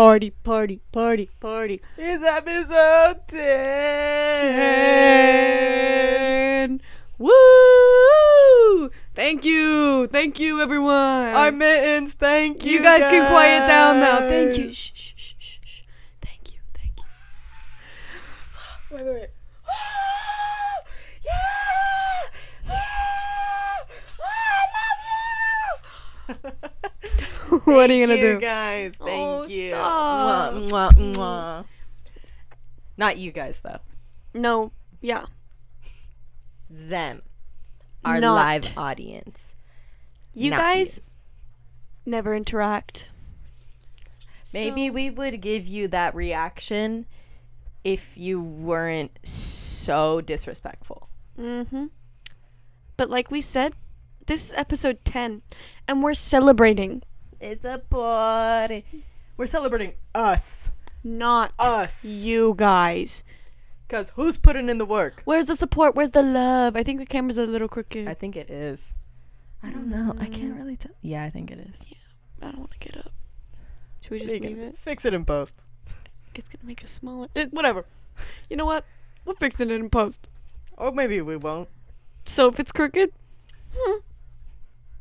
party, party, party, party. It's episode 10. 10. Woo! Thank you. Thank you, everyone. Our mittens, thank you. you guys, can quiet down now. Thank you. Shh, shh, shh, shh, shh. Thank you. Thank you. Wait, wait, wait. What are you gonna Thank do? guys. Thank Oh, you. Mwah, mwah, mwah. Not you guys, though. No. Yeah. Them. Our Not. live audience. You Not guys never interact. Maybe So- we would give you that reaction if you weren't so disrespectful. Mm-hmm. But like we said, this is episode 10, and we're celebrating, It's a party. We're celebrating us. not Us. you guys. Because who's putting in the work? Where's the support? Where's the love? I think the camera's a little crooked. I think it is. I don't know. I can't really tell. Yeah, I think it is. Yeah, I don't want to get up. Should we just are leave it? Fix it in post. It's gonna make us smaller. It, whatever. You know what? We'll fix it in post. Or maybe we won't. So if it's crooked, hmm,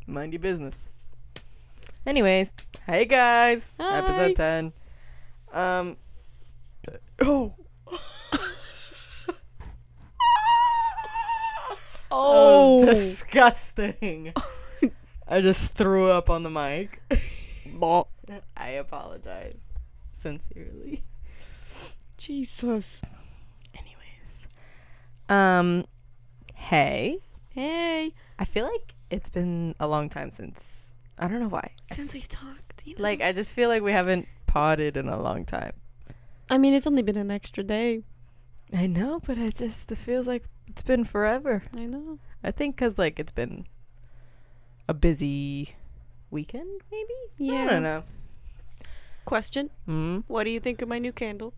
Mind your business. Anyways, hey guys. Hi. Episode 10. Um. Oh. Oh, disgusting. I just threw up on the mic. I apologize. Sincerely. Jesus. Anyways. Um hey. Hey, I feel like it's been a long time since I don't know why. since we talked, you know. Like I just feel like we haven't potted in a long time. I mean, it's only been an extra day. I know, but it just it feels like it's been forever. I know. I think cuz like it's been a busy weekend maybe? Yeah. I don't know. Question: Hmm. What do you think of my new candle?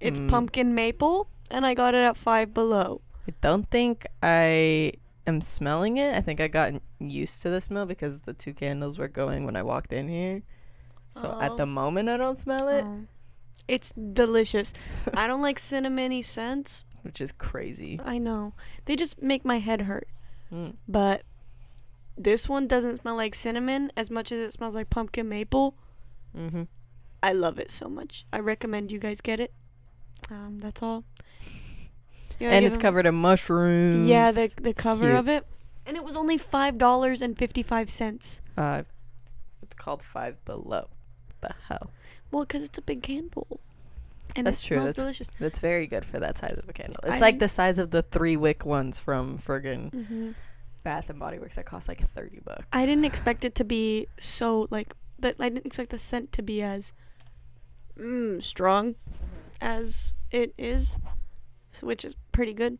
It's Mm. pumpkin maple, and I got it at Five Below. I don't think I am smelling it. I think I got used to the smell because the two candles were going when I walked in here. So at the Oh. moment I don't smell it, Oh. It's delicious. I don't like cinnamony scents. which is crazy. I know. They just make my head hurt. Mm. But this one doesn't smell like cinnamon as much as it smells like pumpkin maple. Mhm. I love it so much. I recommend you guys get it. Um, that's all. Wanna And it's them- covered in mushrooms. Yeah, the the It's cover cute. of it, and it was only five dollars and fifty five cents. Uh, it's called Five Below. The hell? Well, because it's a big candle, and That's true, that's- delicious. That's very good for that size of a candle. It's I- like the size of the three wick ones from friggin' hmm Bath and Body Works that cost like thirty bucks. I didn't expect it to be so like that. I didn't expect the scent to be as mm, strong as it is, which is pretty good.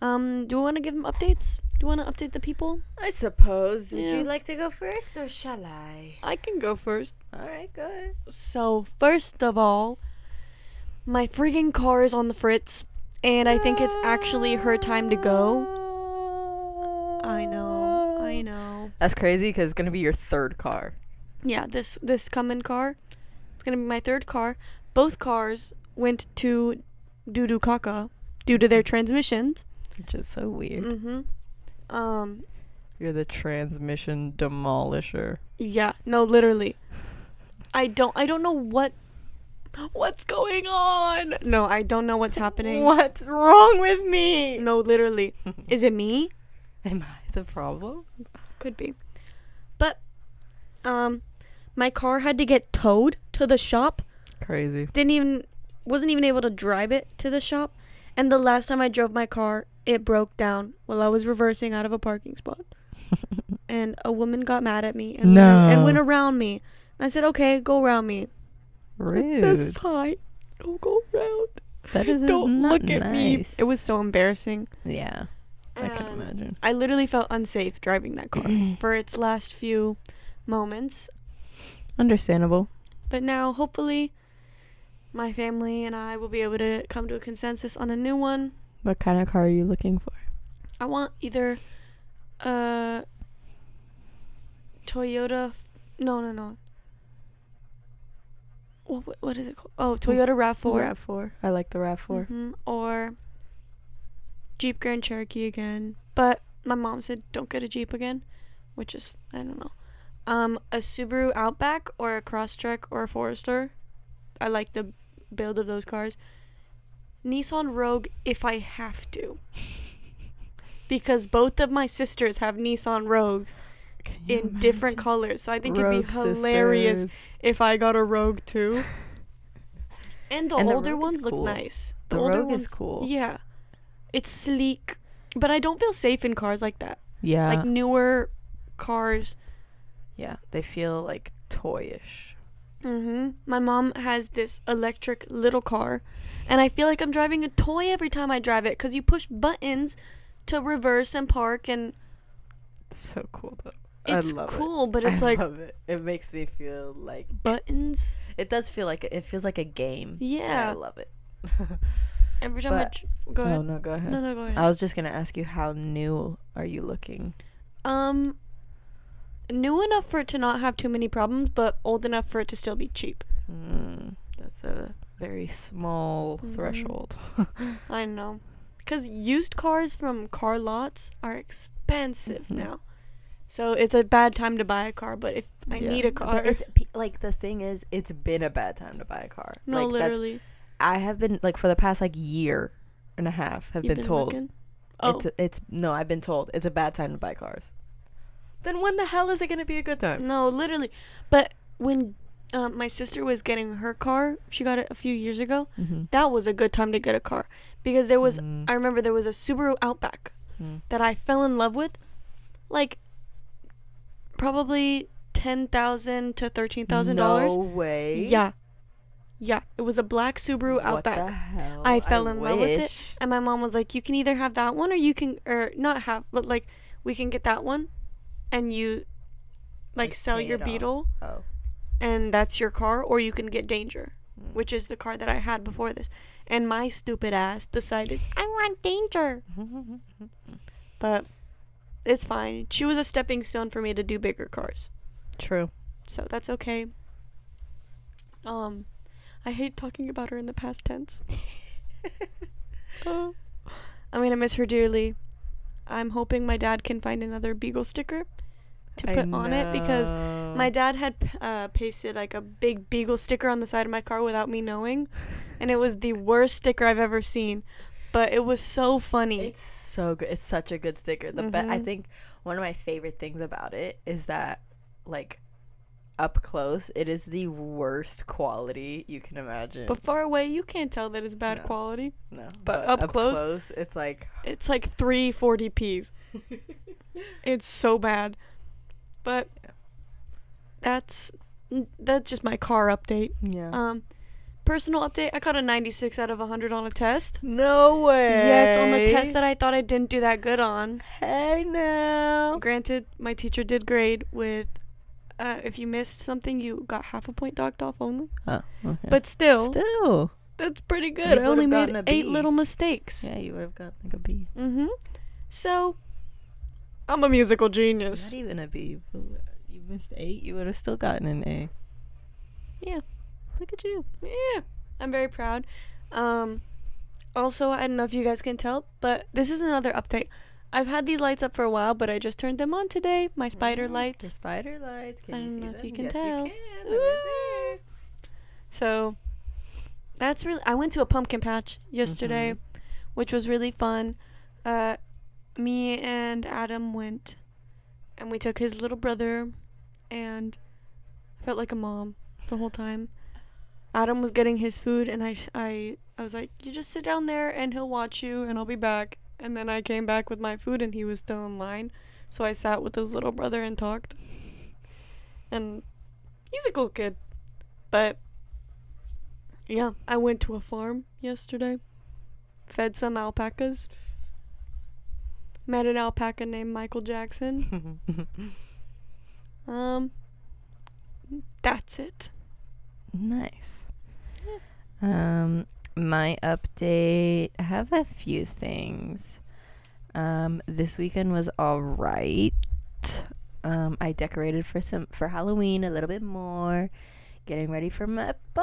Um, do we want to give them updates? Do you want to update the people? I suppose. Would Yeah. you like to go first, or shall I? I can go first. All right, good. So first of all, my friggin' car is on the fritz, and I think it's actually her time to go. I know, I know. That's crazy because it's gonna be your third car. Yeah, this this coming car, it's gonna be my third car. Both cars went to doo doo caca due to their transmissions. Which is so weird. Mm-hmm. Um, You're the transmission demolisher. yeah, no, literally. I don't I don't know what what's going on. No, I don't know what's happening. What's wrong with me? No, literally. Is it me? Am I the problem? Could be. But um my car had to get towed to the shop. Crazy. Didn't even wasn't even able to drive it to the shop. And the last time I drove my car, it broke down while I was reversing out of a parking spot. and a woman got mad at me and, went, and went around me. And I said, "Okay, go around me." Rude. That's fine. Don't go around. that is Don't look at me. nice. It was so embarrassing. Yeah, I can imagine. I literally felt unsafe driving that car for its last few moments. Understandable. But now, hopefully, my family and I will be able to come to a consensus on a new one. What kind of car are you looking for? I want either a Toyota. f- No, no, no. what, what is it called? Oh, Toyota Rav4. Rav4. I like the Rav4. Mhm, Or Jeep Grand Cherokee again. But my mom said don't get a Jeep again, which is I don't know. Um, a Subaru Outback or a Crosstrek or a Forester. I like the build of those cars. Nissan Rogue if I have to. Because both of my sisters have Nissan Rogues in different colors. So I think Rogue it'd be hilarious sisters. if I got a Rogue too. And the And older is ones look nice. The older Rogue is cool. Yeah. It's sleek, but I don't feel safe in cars like that. Yeah. Like newer cars. yeah. They feel like toyish. Mhm. My mom has this electric little car, and I feel like I'm driving a toy every time I drive it cuz you push buttons to reverse and park and It's so cool though. it's I love cool, it. but it's I like love it. It makes me feel like buttons. it does feel like it feels like a game. Yeah. I love it. Every time I But- dr- go ahead. Oh no, go ahead. No, no, go ahead. I was just gonna ask you how new are you looking? Um, new enough for it to not have too many problems, but old enough for it to still be cheap. Mm, that's a very small Mhm. threshold. I know, because used cars from car lots are expensive Mhm. now. So it's a bad time to buy a car. But if I Yeah. need a car, But it's like the thing is, it's been a bad time to buy a car. no, like, literally, I have been like for the past like year and a half have you've been, told? Oh, it's it's no, I've been told it's a bad time to buy cars. Then when the hell is it gonna be a good time? no, literally. But when um, my sister was getting her car, she got it a few years ago. Mm-hmm. That was a good time to get a car because there was. Mm. I remember there was a Subaru Outback Mm. that I fell in love with, like probably ten thousand to thirteen thousand dollars. No way. Yeah, yeah. It was a black Subaru What Outback, the hell? I fell in love with it. and my mom was like, "You can either have that one, or you can, or not have, but like, we can get that one, and you, like, Like, sell your. Beetle, Oh. and that's your car, or you can get Danger, Mm. which is the car that I had before this." And my stupid ass decided I want Danger, but it's fine. She was a stepping stone for me to do bigger cars. True. so that's okay. Um, I hate talking about her in the past tense. Oh. I'm gonna miss her dearly. I'm hoping my dad can find another Beagle sticker to put on it because my dad had uh, pasted like a big Beagle sticker on the side of my car without me knowing, and it was the worst sticker I've ever seen. But it was so funny. It's so good. It's such a good sticker. The be- I Mhm. think one of my favorite things about it is that like up close, it is the worst quality you can imagine. but far away, you can't tell that it's bad No. quality. no, but up close- it's like It's like three 40p's. It's so bad. But Yeah. that's that's just my car update. yeah. Um personal update, I got a 96 out of 100 on a test. no way. Yes, on the test that I thought I didn't do that good on. Hey now. Granted, my teacher did grade with uh, if you missed something, you got half a point docked off only. Oh, okay. But still, still, that's pretty good. I only made eight little mistakes. yeah, you would have got like a B. Mm-hmm. So, I'm a musical genius. Not even a B. You missed eight. You would have still gotten an A. Yeah. Look at you. Yeah, I'm very proud. Um, also, I don't know if you guys can tell, but this is another update. I've had these lights up for a while, but I just turned them on today. My spider The lights. spider lights. Can I don't see know if you can yes, tell. You can. So that's really. I went to a pumpkin patch yesterday, which was really fun. Uh, me and Adam went, and we took his little brother, and I felt like a mom the whole time. Adam was getting his food, and I, I, I was like, "You just sit down there, and he'll watch you, and I'll be back." And then I came back with my food, and he was still in line, so I sat with his little brother and talked. And he's a cool kid, but yeah, I went to a farm yesterday, fed some alpacas, met an alpaca named Michael Jackson. Um, that's it. nice. Um, my update. I have a few things. Um, this weekend was all right. Um, I decorated for some for Halloween a little bit more, getting ready for my party.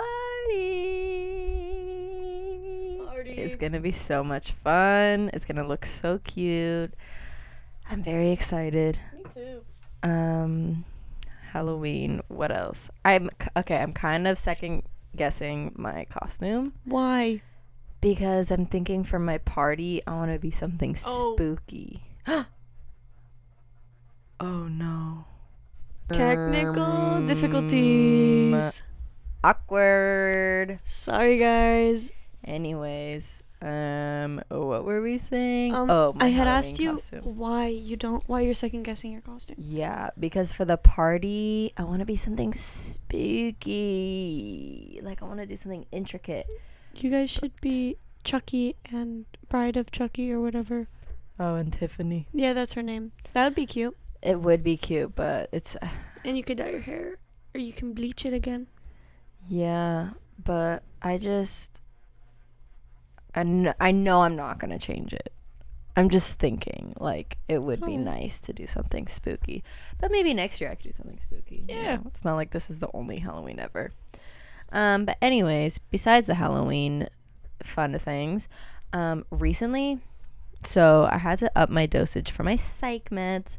Party. It's gonna be so much fun. It's gonna look so cute. I'm very excited. Me too. Um, Halloween. What else? I'm okay. I'm kind of second guessing my costume Why? because I'm thinking for my party, I want to be something Oh. spooky. oh no. Technical Um, difficulties. Awkward. Sorry, guys. Anyways, um, what were we saying? Um, oh, my I had asked you costume. why you don't. Why you're second guessing your costume. Yeah, because for the party, I want to be something spooky. Like I want to do something intricate. You guys should be Chucky and Bride of Chucky or whatever. Oh, and Tiffany. Yeah, that's her name. That would be cute. It would be cute, but it's And you could dye your hair, or you can bleach it again. yeah, but I just I kn- I know I'm not going to change it. I'm just thinking like it would be Oh. nice to do something spooky. But maybe next year I could do something spooky. you Yeah. know? It's not like this is the only Halloween ever. Um but anyways, besides the Halloween fun things, um recently so I had to up my dosage for my psych meds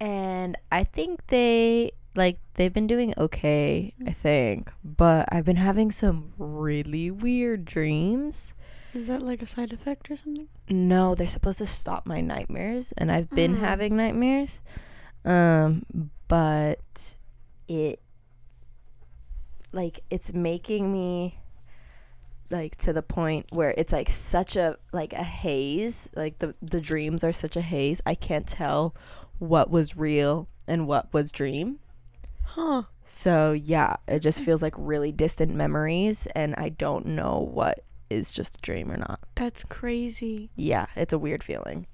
and I think they like they've been doing okay, I think, but I've been having some really weird dreams. Is that like a side effect or something? No, they're supposed to stop my nightmares, and I've been Mm. having nightmares. Um, but it like it's making me like to the point where it's like such a like a haze. Like the the dreams are such a haze. I can't tell what was real and what was dream. Huh. So yeah, it just feels like really distant memories, and I don't know what is just a dream or not That's crazy. yeah, it's a weird feeling.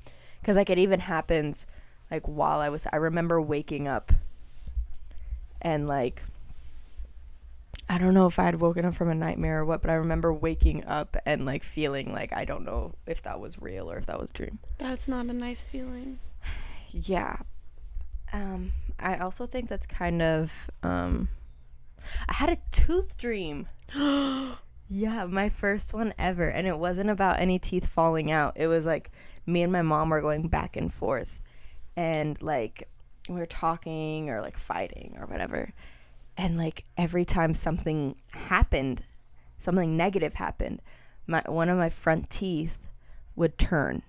Cuz like it even happens like while I was I remember waking up and like I don't know if I had woken up from a nightmare or what, but I remember waking up and like feeling like I don't know if that was real or if that was a dream. That's not a nice feeling. Yeah. Um I also think that's kind of um I had a tooth dream. Yeah, my first one ever. And it wasn't about any teeth falling out. It was like me and my mom were going back and forth. And like we were talking or like fighting or whatever. And like every time something happened, something negative happened, my one of my front teeth would turn.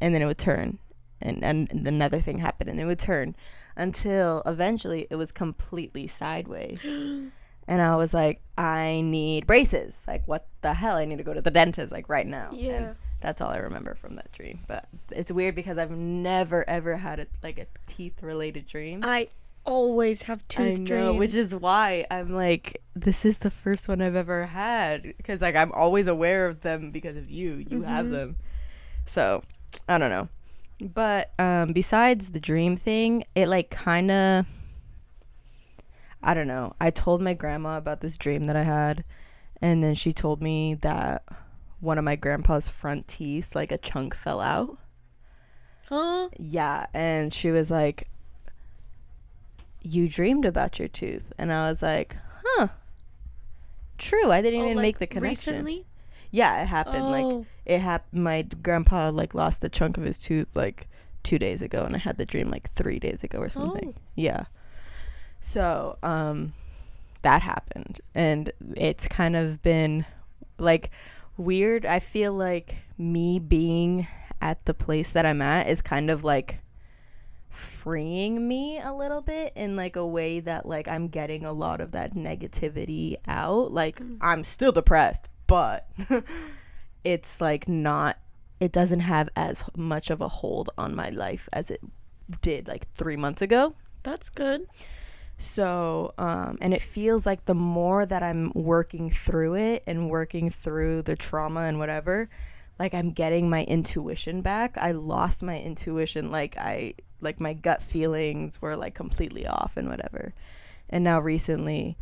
And then it would turn. And, and, and another thing happened and it would turn until eventually it was completely sideways. And I was like, I need braces. Like, what the hell? I need to go to the dentist, like, right now. And Yeah. that's all I remember from that dream. But it's weird because I've never, ever had a, like, a teeth related dream. I always have tooth I know, dreams. which is why I'm like, this is the first one I've ever had. Because, like, I'm always aware of them because of you. You have Mhm. them. So, I don't know. But um, besides the dream thing, it, like, kind of. I don't know. I told my grandma about this dream that I had, and then she told me that one of my grandpa's front teeth, like a chunk, fell out. huh? Yeah, and she was like, "You dreamed about your tooth," and I was like, "Huh." True, I didn't Oh, even like, make the connection. Recently? Yeah, it happened. Like Oh. it happened. My grandpa like lost the chunk of his tooth like two days ago, and I had the dream like three days ago or something. Oh. Yeah. So um, that happened, and it's kind of been like weird. I feel like me being at the place that I'm at is kind of like freeing me a little bit in like a way that like I'm getting a lot of that negativity out. Like I'm still depressed, but it's like not it doesn't have as much of a hold on my life as it did like 3 months ago. That's good. So, um, and it feels like the more that I'm working through it and working through the trauma and whatever, like I'm getting my intuition back. I lost my intuition. Like I, like my gut feelings were like completely off and whatever. And now recently,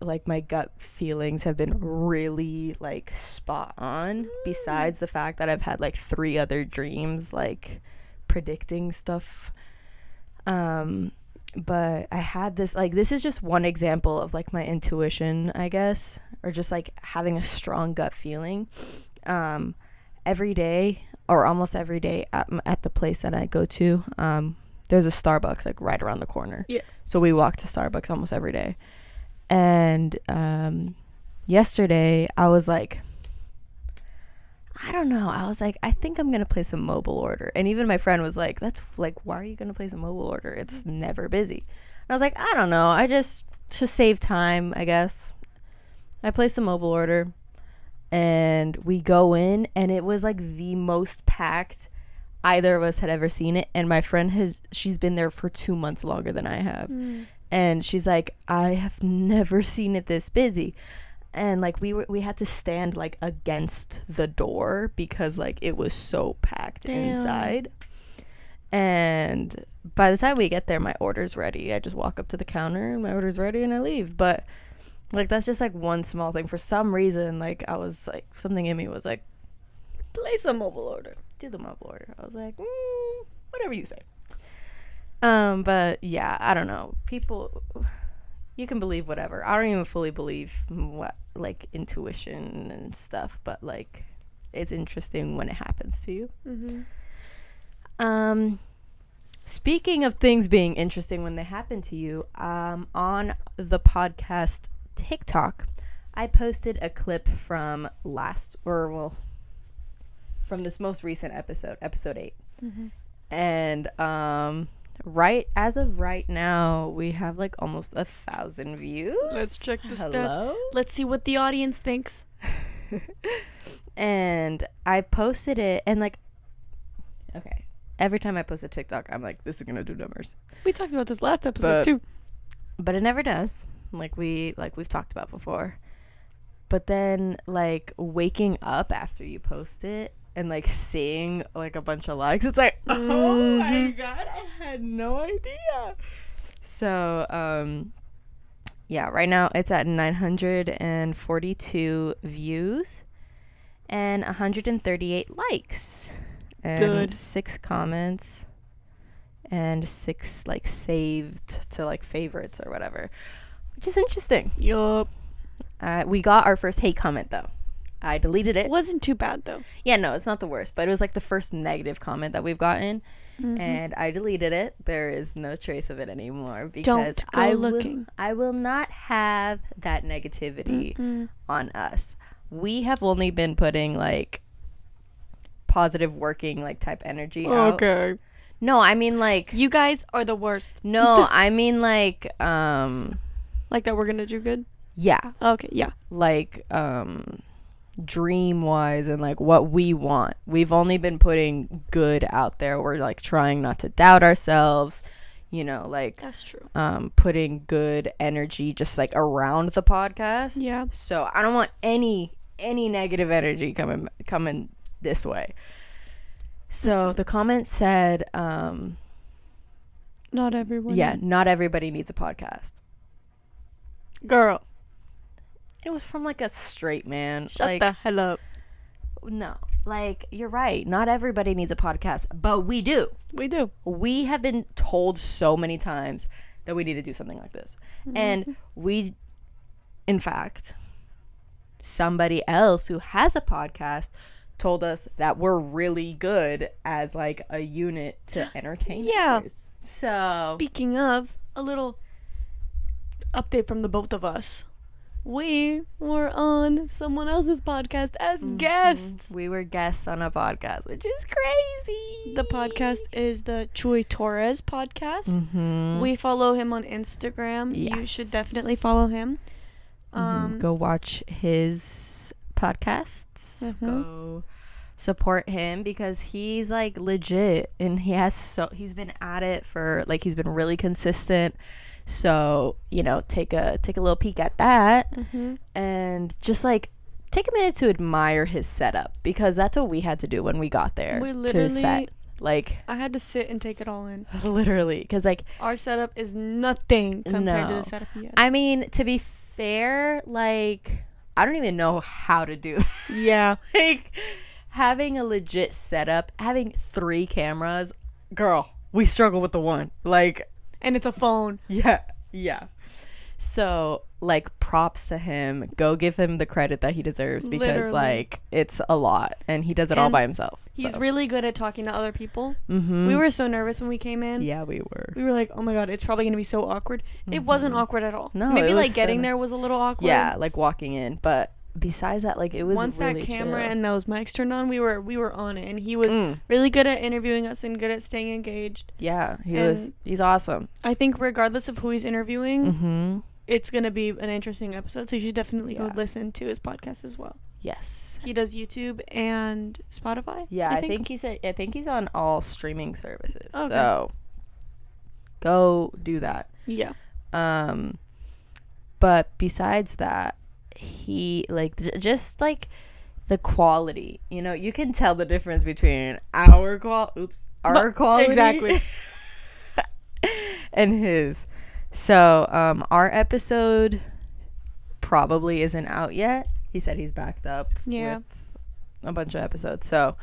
like my gut feelings have been really like spot on. Besides the fact that I've had like three other dreams, like predicting stuff. Um, but I had this like this is just one example of like my intuition, I guess, or just like having a strong gut feeling. Um, every day or almost every day at, at the place that I go to, um, there's a Starbucks like right around the corner. Yeah. So we walk to Starbucks almost every day. And um, yesterday I was like, I don't know. I was like, I think I'm gonna place a mobile order. And even my friend was like, That's like, why are you gonna place a mobile order? It's never busy. And I was like, I don't know. I just to save time, I guess. I placed a mobile order and we go in and it was like the most packed either of us had ever seen it. And my friend has she's been there for two months longer than I have. Mm. And she's like, I have never seen it this busy. And like we were we had to stand like against the door because like it was so packed Damn. inside. And by the time we get there my order's ready. I just walk up to the counter and my order's ready and i leave. But like that's just like one small thing. For some reason like i was like something in me was like Place a mobile order. do the mobile order. I was like mm, whatever you say um but yeah i don't know. People you can believe whatever. I don't even fully believe what like intuition and stuff but like it's interesting when it happens to you. Mm-hmm. um speaking of things being interesting when they happen to you um on the podcast tiktok i posted a clip from last or well from this most recent episode episode 8 and um right as of right now we have like almost a thousand views Let's check the stats. Hello? Let's see what the audience thinks. and i posted it and like okay every time i post a tiktok i'm like this is gonna do numbers We talked about this last episode But- too. but it never does like we like we've talked about before but then like waking up after you post it and like seeing like a bunch of likes it's like oh my Mhm. god i had no idea so um yeah right now it's at 942 views and 138 likes and Good. six comments and six like saved to like favorites or whatever which is interesting Yup. uh, we got our first hate comment though i deleted it It wasn't too bad though. yeah no it's not the worst but it was like the first negative comment that we've gotten Mm-hmm. and i deleted it there is no trace of it anymore because Don't go i looking. will i will not have that negativity Mm. on us we have only been putting like positive working like type energy out. Okay. no i mean like You guys are the worst. no i mean like um Like that we're gonna do good? yeah Okay, yeah. like um dream wise and like what we want we've only been putting good out there we're like trying not to doubt ourselves you know like That's true. um putting good energy just like around the podcast Yeah. so i don't want any any negative energy coming coming this way so the comment said um Not everyone. yeah not everybody needs a podcast Girl, it was from like a straight man shut like the hell up. No, like you're right. Not everybody needs a podcast, but we do. We do. We have been told so many times that we need to do something like this. Mm-hmm. And we, in fact, somebody else who has a podcast told us that we're really good as like a unit to entertain Yeah. So, Speaking of, a little update from the both of us. We were on someone else's podcast as guests. we were guests on a podcast, which is crazy. The podcast is the Chuy Torres podcast. Mhm. We follow him on Instagram. You should definitely follow him. Mhm. Um, go watch his podcasts. Mhm. Go support him because he's like legit and he has so he's been at it for like he's been really consistent. So, you know, take a take a little peek at that mhm. and just like take a minute to admire his setup because that's what we had to do when we got there We to literally- set. Like I had to sit and take it all in. literally cuz like Our setup is nothing compared to No. the setup has. I mean, to be fair, like I don't even know how to do yeah. like having a legit setup, having three cameras, girl, we struggle with the one. Like and it's a phone. Yeah, yeah. So, like, props to him. Go give him the credit that he deserves because, Literally. like, it's a lot, and he does it all And by himself. He's so. really good at talking to other people. Mhm. We were so nervous when we came in. Yeah, we were. We were like, oh my god, it's probably gonna be so awkward. It wasn't awkward at all. Mm-hmm. No, maybe it like so getting there was a little awkward. Yeah, like walking in, but besides that, like, it was Once really that camera chill. and those mics turned on, we were we were on it, and he was Mm, really good at interviewing us and good at staying engaged. yeah, he was. He's awesome. I think regardless of who he's interviewing, Mm-hmm. it's gonna be an interesting episode. So you should definitely Yeah. go listen to his podcast as well. Yes. He does YouTube and Spotify. Yeah, I think, he's. A, I think he's on all streaming services. Okay. So go do that. Yeah. Um, but besides that, he like just like the quality. You know, you can tell the difference between our qual. Oops, our quality exactly. and his. So, um, our episode probably isn't out yet. He said he's backed up Yeah. with a bunch of episodes, so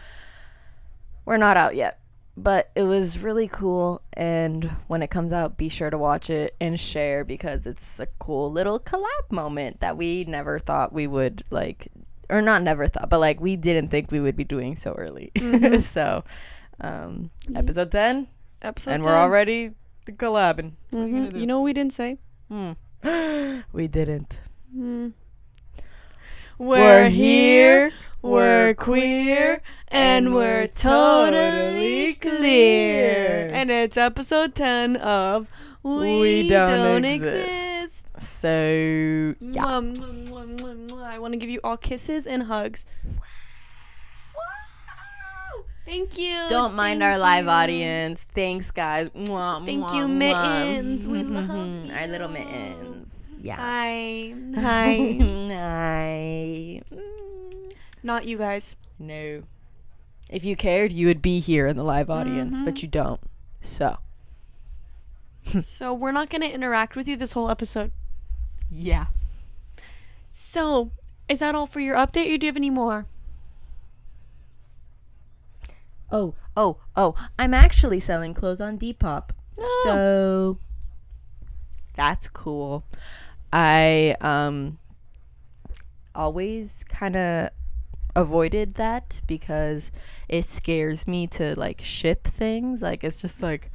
we're not out yet. But it was really cool, and when it comes out, be sure to watch it and share because it's a cool little collab moment that we never thought we would like, or not never thought, but like we didn't think we would be doing so early. Mhm. so, um, Yeah. episode ten, Episode. and we're already collabing. Are you? You know what we didn't say? Hmm. we didn't. Mm. We're here, we're queer, and we're totally clear. And it's episode 10 of We, We Don't, Don't Exist. So yeah. I want to give you all kisses and hugs. Thank you. Don't mind thank our live you. audience. Thanks, guys. Mwah, Thank mwah, you, mittens. We love our little mittens. Yeah. Hi. Hi. Hi. Not you guys. No. If you cared, you would be here in the live audience, but Mhm. you don't. So so we're not going to interact with you this whole episode. yeah. So, is that all for your update or do you have any more? Oh, oh, oh. I'm actually selling clothes on Depop. Oh. So that's cool. I um always kind of avoided that because it scares me to like ship things. Like it's just like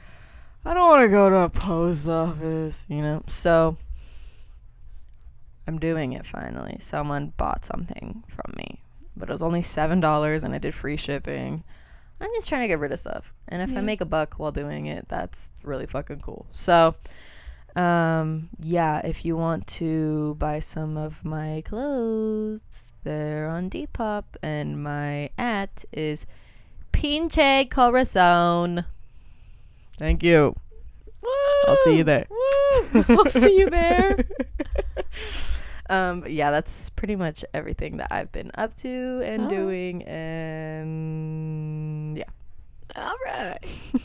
I don't want to go to a post office, you know. So I'm doing it finally. Someone bought something from me, but it was only seven dollars, and I did free shipping. I'm just trying to get rid of stuff, and if I make a buck while doing it, that's really fucking cool. So, um, yeah, if you want to buy some of my clothes, they're on Depop, and my at is Pinche Corazon. Thank you. I'll see you there. Woo! I'll see you there. um yeah that's pretty much everything that i've been up to and Alright. doing and yeah All right.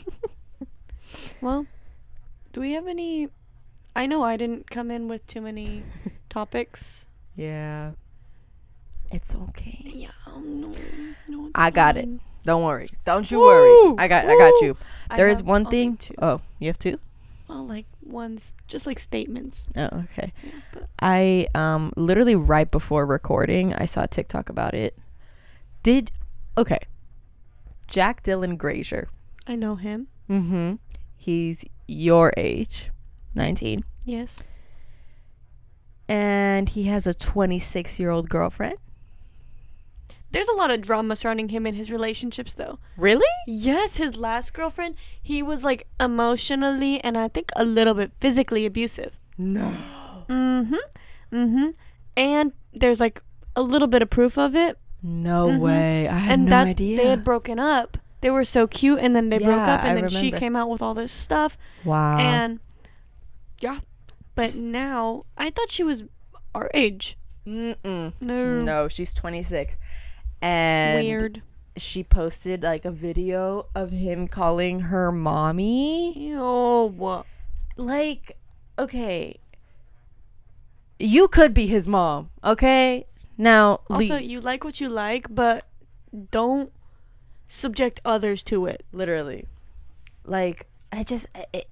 Well, do we have any? I know I didn't come in with too many topics. yeah it's okay Yeah, um, no, no, I got it. don't worry don't you Woo! worry i got i got Woo! you there is one thing Two. oh you have two Well, like ones, just like statements. oh okay Yeah, i um literally right before recording i saw a tiktok about it did okay Jack Dylan Grazer I know him. mm-hmm he's your age 19 Yes. and he has a 26 year old girlfriend. There's a lot of drama surrounding him and his relationships, though. Really? Yes, his last girlfriend, he was like emotionally and I think a little bit physically abusive. No. Mm-hmm. Mm-hmm. And there's like a little bit of proof of it. No Mhm. way. I had and no that idea. they had broken up. They were so cute and then they broke up and I then she came out with all this stuff wow. and yeah. But now I thought she was our age. Mm-mm. No. No, she's 26. And Weird. she posted like a video of him calling her mommy. Ew. Like, okay. You could be his mom, okay? Now, Also, you like what you like, but don't subject others to it. literally. Like, I just it,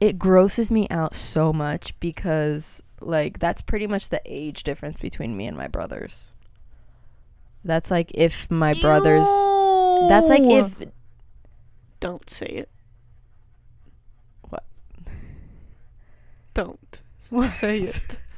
it grosses me out so much because like that's pretty much the age difference between me and my brothers. That's like if my brothers that's like if Don't say it. What? Don't say it.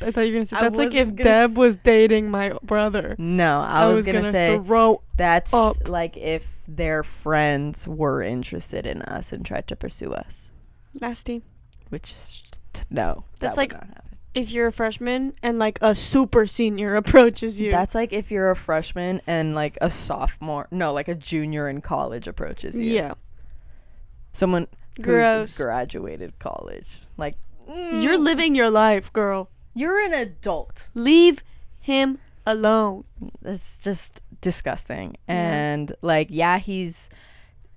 I thought you were gonna say I that's like if Deb s- was dating my brother. No, I, was, gonna, say throw that's up. like if their friends were interested in us and tried to pursue us, nasty. which no, That's that like-. If you're a freshman and like a super senior approaches you, That's like if you're a freshman and like a sophomore, no, like a junior in college approaches you. yeah. someone Gross. who's graduated college. Like You're mm, living your life, girl. you're an adult. Leave him alone. That's just disgusting. Yeah. And like, yeah, he's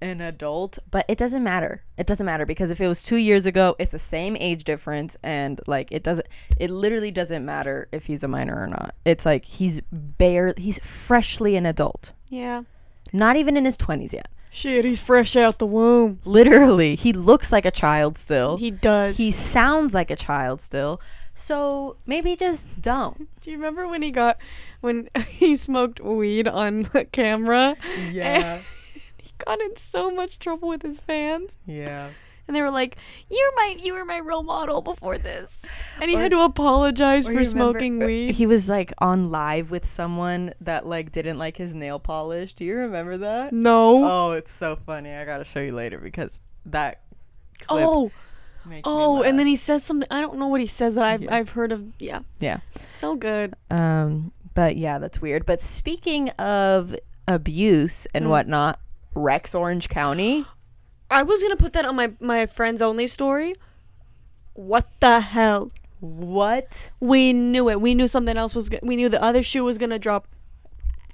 an adult, but it doesn't matter. It doesn't matter because if it was two years ago, it's the same age difference, and like it doesn't. It literally doesn't matter if he's a minor or not. It's like he's bare. He's freshly an adult, Yeah. not even in his twenties yet. Shit, he's fresh out the womb. Literally, he looks like a child still. He does. he sounds like a child still. So maybe just don't. Do you remember when he got when he smoked weed on camera? Yeah. got in so much trouble with his fans, Yeah. and they were like, "You're my, you were my role model before this," and he Or- had to apologize for remember- smoking uh, weed. He was like on live with someone that like didn't like his nail polish. Do you remember that? no. Oh, it's so funny. I gotta show you later because that Oh, oh, and then he says something. I don't know what he says, but I've Yeah. I've heard of yeah. Yeah. So good. Um, but yeah, that's weird. But speaking of abuse and Mm. whatnot, Rex Orange County. I was gonna put that on my my friends only story. What the hell? What? We knew it. We knew something else was. go- We knew the other shoe was gonna drop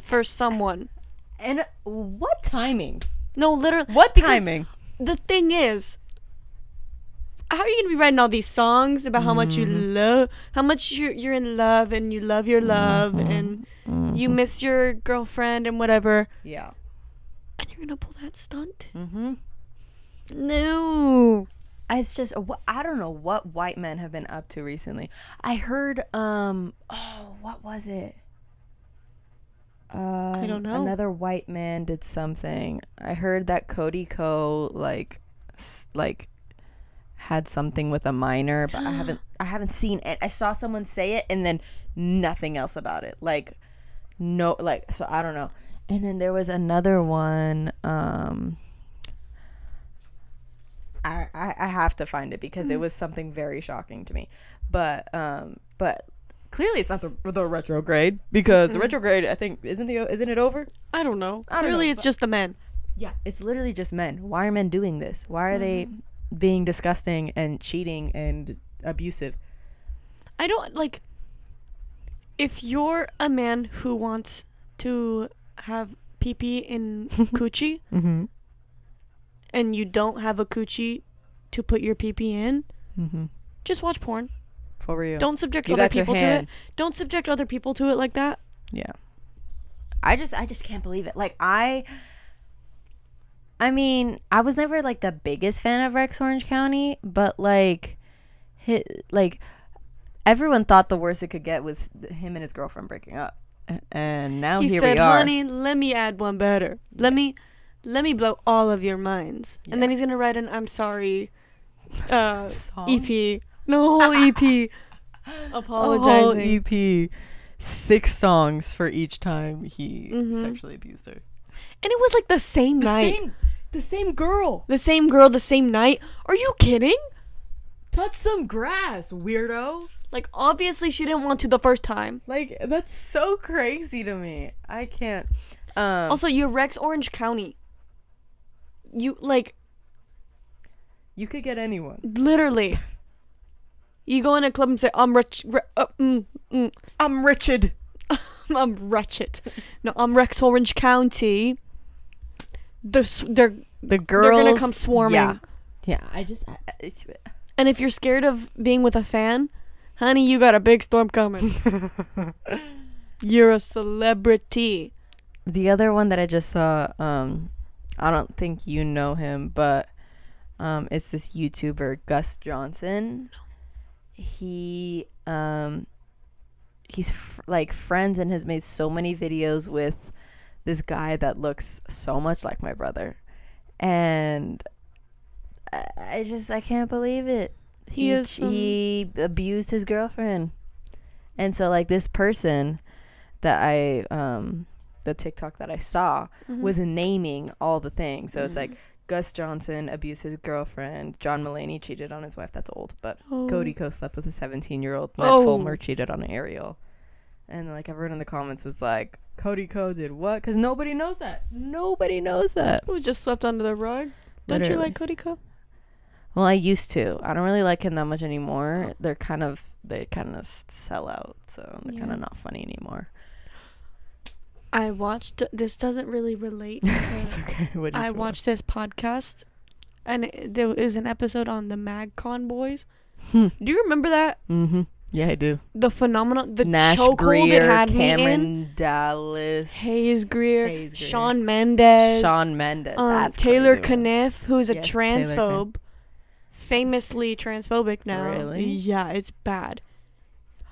for someone. And what timing? No, literally. What timing? The thing is, how are you gonna be writing all these songs about how much you Mm-hmm. love, how much you're, you're in love, and you love your love, and you miss your girlfriend and whatever, Yeah. And you're gonna pull that stunt? Mm-hmm. No. It's just I don't know what white men have been up to recently. I heard um oh what was it? Uh, don't know. Another white man did something. I heard that Cody Ko like like had something with a minor, but I haven't I haven't seen it. I saw someone say it and then nothing else about it. Like no like so I don't know. And then there was another one um I, I, I have to find it because it was something very shocking to me. But um but clearly it's not the the retrograde because the retrograde I think isn't the isn't it over? I don't know. I don't Clearly, know, it's just the men. Yeah, it's literally just men. Why are men doing this? Why are they being disgusting and cheating and abusive? I don't like. If you're a man who wants to have pee pee in coochie Mm-hmm. and you don't have a coochie to put your pee pee in, Mm-hmm. just watch porn. For real. Don't subject You other people to it. Don't subject other people to it like that. Yeah. I just I just can't believe it. Like I I mean, I was never like the biggest fan of Rex Orange County, but like hi like everyone thought the worst it could get was him and his girlfriend breaking up. And now he here said, we are. "Honey, let me add one better. Let me, let me blow all of your minds." And then he's gonna write an "I'm sorry" uh, Song? EP. No whole EP. A whole. EP. Six songs for each time he Mhm. sexually abused her. And it was like the same The night. same the same girl. The same girl, the same night. Are you kidding? Touch some grass, weirdo. Like obviously she didn't want to the first time. Like that's so crazy to me. I can't. Um, Also, you're Rex Orange County. You like you could get anyone. literally. You go in a club and say, "I'm rich." Re- uh, mm, mm, I'm Richard. I'm wretched. No, I'm Rex Orange County. The they're The girls gonna come swarming. Yeah, yeah. I just. I, and if you're scared of being with a fan, honey, you got a big storm coming. You're a celebrity. the other one that I just saw. Um, I don't think you know him, but Um, it's this YouTuber Gus Johnson. He um, he's f- like friends and has made so many videos with this guy that looks so much like my brother, and I, I just I can't believe it. He He some- he abused his girlfriend, and so like this person that I um the TikTok that I saw Mhm. was naming all the things. So it's Mm. like Gus Johnson abused his girlfriend, John Mulaney cheated on his wife. That's old, but Oh. Cody Ko slept with a 17 year old. Matt Oh. Fulmer cheated on Ariel. And like everyone in the comments was like, Cody Ko did what? Because nobody knows that. Nobody knows that. It was just swept under the rug. Don't you like Cody Ko? Well, I used to. I don't really like him that much anymore. They're kind of they kind of sell out, so they're kind of not funny anymore. I watched. This doesn't really relate. it's to- okay. What did I watched this podcast, and it, there is an episode on the MagCon boys. Hmm. Do you remember that? Mm-hmm. Yeah, I do. The phenomenon, the Nash chokehold it Grier, had me in. Cameron Dallas, Hayes Grier, Hayes Grier. Shawn Mendes, Shawn Mendes. um, Taylor. Caniff, who's a Yes, transphobe, famously transphobic now. Really? Yeah, it's bad.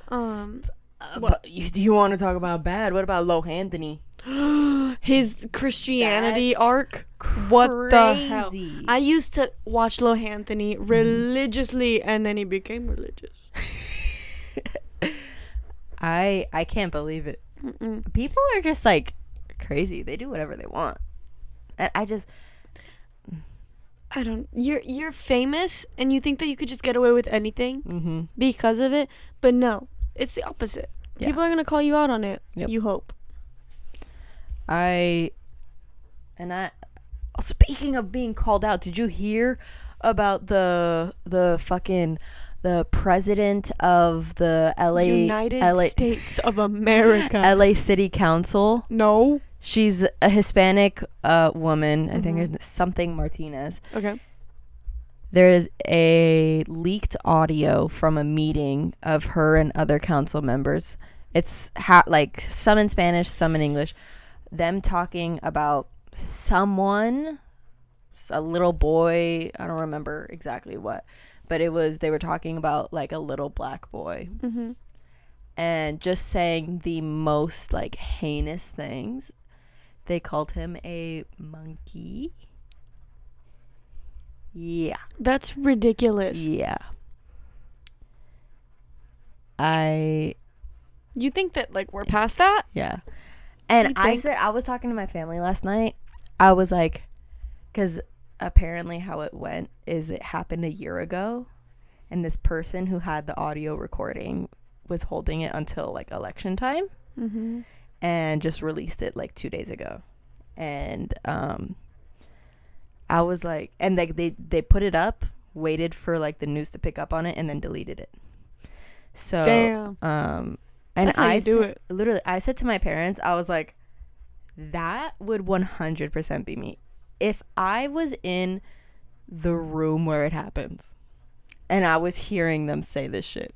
Um, Uh, What? but you, you want to talk about bad? What about Lohanthony? his Christianity That's arc. What the hell? I used to watch Lohanthony Mm-hmm. religiously, and then he became religious. I I can't believe it. Mm-mm. People are just like crazy. They do whatever they want. And I just I don't. You're you're famous, and you think that you could just get away with anything mm-hmm. because of it, but no, it's the opposite. Yeah. People are gonna call you out on it. Yep. You hope. I and I speaking of being called out, did you hear about the the fucking the president of the LA United LA, States of America. LA City Council? no. She's a Hispanic uh, woman. I think Mhm. there's something Martinez. Okay. There is a leaked audio from a meeting of her and other council members. It's ha- like some in Spanish, some in English. Them talking about someone, a little boy. I don't remember exactly what, but it was they were talking about like a little black boy Mm-hmm. and just saying the most like heinous things. They called him a monkey. Yeah. That's ridiculous. Yeah. I You think that like we're past that? yeah. And I said I was talking to my family last night. I was like cuz apparently how it went is it happened a year ago and this person who had the audio recording was holding it until like election time Mm-hmm. And just released it like 2 days ago. And um I was like and like they they put it up, waited for like the news to pick up on it and then deleted it. So Damn. um and I do it. literally I said to my parents, I was like, that would 100% be me. If I was in the room where it happens and I was hearing them say this shit,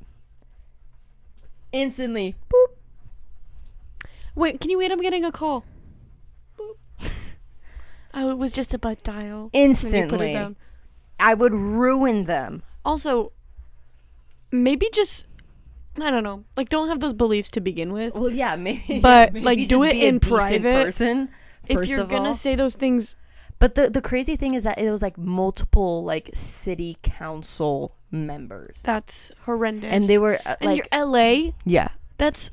instantly, boop, Wait, can you wait? I'm getting a call. Oh, it was just a butt dial. Then you put it instantly. I would ruin them. Also, maybe just I don't know. Like, don't have those beliefs to begin with. Well, yeah, maybe, But, maybe like, do it in private. Person, if you're gonna all. say those things, But the the crazy thing is that it was like multiple like city council members, that's horrendous. and they were uh, and like, you're LA. yeah, That's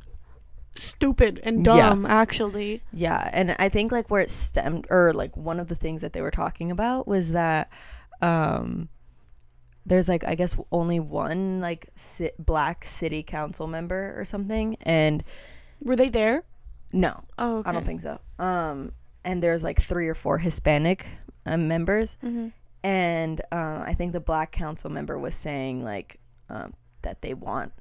stupid and Yeah. dumb. Actually, Yeah, and I think like where it stemmed or like one of the things that they were talking about was that um there's like I guess only one like ci- black city council member or something and were they there? no, Oh, okay. I don't think so. Um and there's like three or four Hispanic uh, members Mm-hmm. and uh, I think the black council member was saying like um, that they want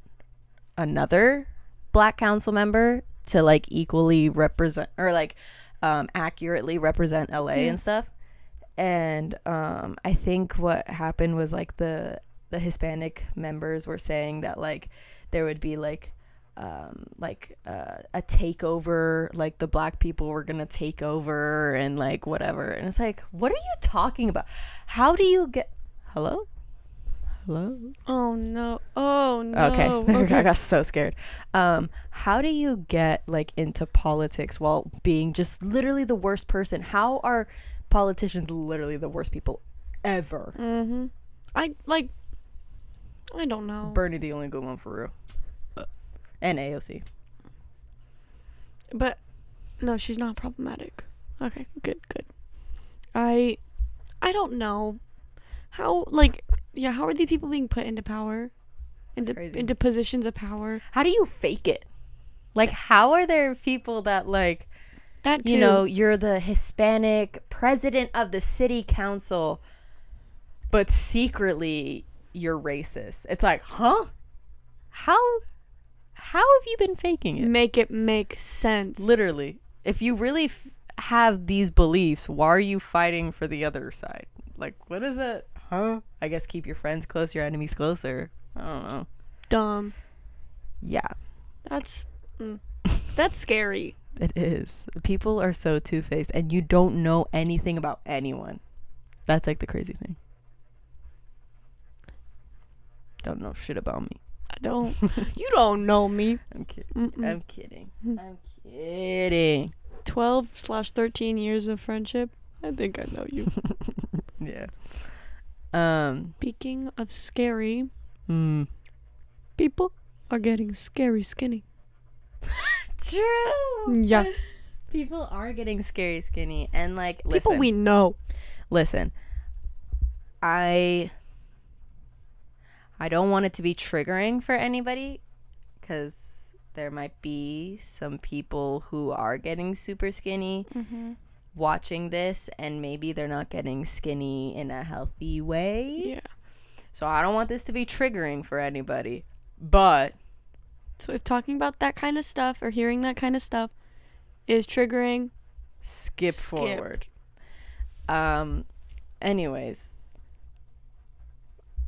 another black council member to like equally represent or like um, accurately represent LA Yeah. and stuff. And um, I think what happened was like the the Hispanic members were saying that like there would be like um, like uh, a takeover, like the black people were gonna take over and like whatever. And it's like, what are you talking about? How do you get? Hello? Hello? Oh no. Oh no. Okay. okay. I got so scared. Um, how do you get like into politics while being just literally the worst person? How are politicians literally the worst people ever? Mm-hmm. I like. I don't know. Bernie the only good one for real. And AOC. But no, she's not problematic. Okay, good, good. I I don't know how like yeah, how are these people being put into power? Into crazy. into positions of power? How do you fake it? Like how are there people that like That too. you know, you're the Hispanic president of the city council, but secretly you're racist. It's like, huh? How how have you been faking it? make it make sense. Literally. If you really f- have these beliefs, why are you fighting for the other side? Like, what is it? Huh? I guess keep your friends close, your enemies closer. I don't know. Dumb. Yeah, That's mm, that's scary. it is. People are so two faced, and you don't know anything about anyone. That's like the crazy thing. Don't know shit about me. I don't. you don't know me. I'm kidding. Mm-mm. I'm kidding. I'm kidding. Twelve slash thirteen years of friendship. I think I know you. Yeah. Um. Speaking of scary, Mm. people are getting scary skinny. True. Yeah. People are getting scary skinny and like People listen. we know. listen. I I don't want it to be triggering for anybody cuz there might be some people who are getting super skinny Mm-hmm. Watching this and maybe they're not getting skinny in a healthy way. Yeah. So I don't want this to be triggering for anybody. But So if talking about that kind of stuff or hearing that kind of stuff is triggering, skip, Skip. forward. Um anyways,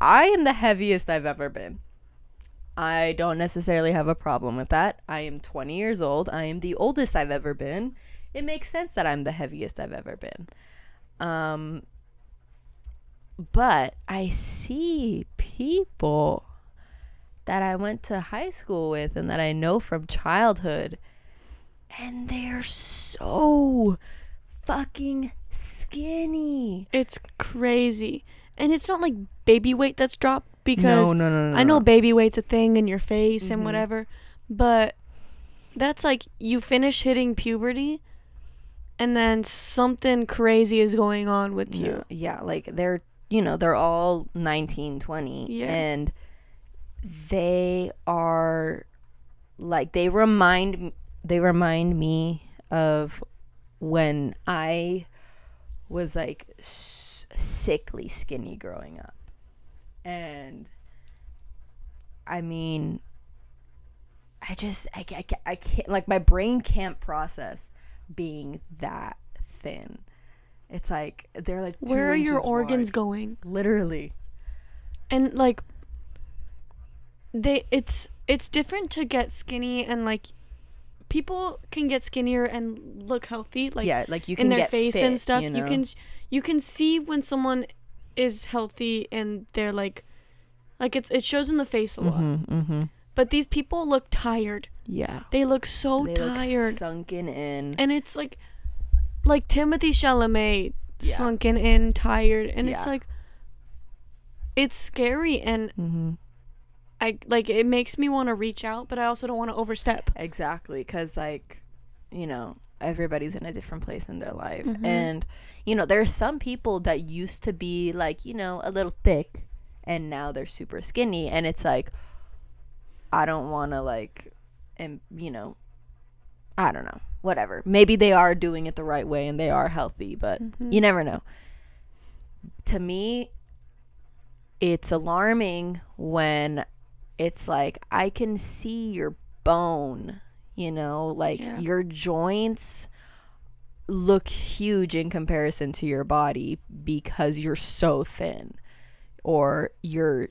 I am the heaviest I've ever been. I don't necessarily have a problem with that. I am 20 years old. I am the oldest I've ever been. It makes sense that I'm the heaviest I've ever been. Um but I see people that I went to high school with and that I know from childhood and they're so fucking skinny. it's crazy. And it's not like baby weight that's dropped because no, no, no, no. I know no. baby weight's a thing in your face Mhm. and whatever, but that's like you finish hitting puberty and then something crazy is going on with you. No, yeah, like they're you know they're all 19, 20, Yeah. and they are like they remind they remind me of when I was like s- sickly skinny growing up, and I mean, I just I, I, I can't like my brain can't process being that thin. It's like they're like Where are your organs wide. going? Literally. And like they it's it's different to get skinny and like people can get skinnier and look healthy like yeah, like you can in their face fit, and stuff. You, You, can you can see when someone is healthy and they're like like it's it shows in the face a lot. Mm-hmm, mm-hmm. But these people look tired. Yeah. They look so they look tired. sunken in. and it's like like Timothée Chalamet Yeah. sunken in, tired, and Yeah. it's like it's scary and mm-hmm. I like it makes me want to reach out, but I also don't want to overstep. Exactly, because like, you know, everybody's in a different place in their life, Mhm. and you know, there are some people that used to be like, you know, a little thick, and now they're super skinny, and it's like, I don't want to like, and you know, I don't know, whatever. Maybe they are doing it the right way and they are healthy, but Mhm. you never know. To me, it's alarming when it's like I can see your bone, you know, like Yeah. your joints look huge in comparison to your body because you're so thin or you're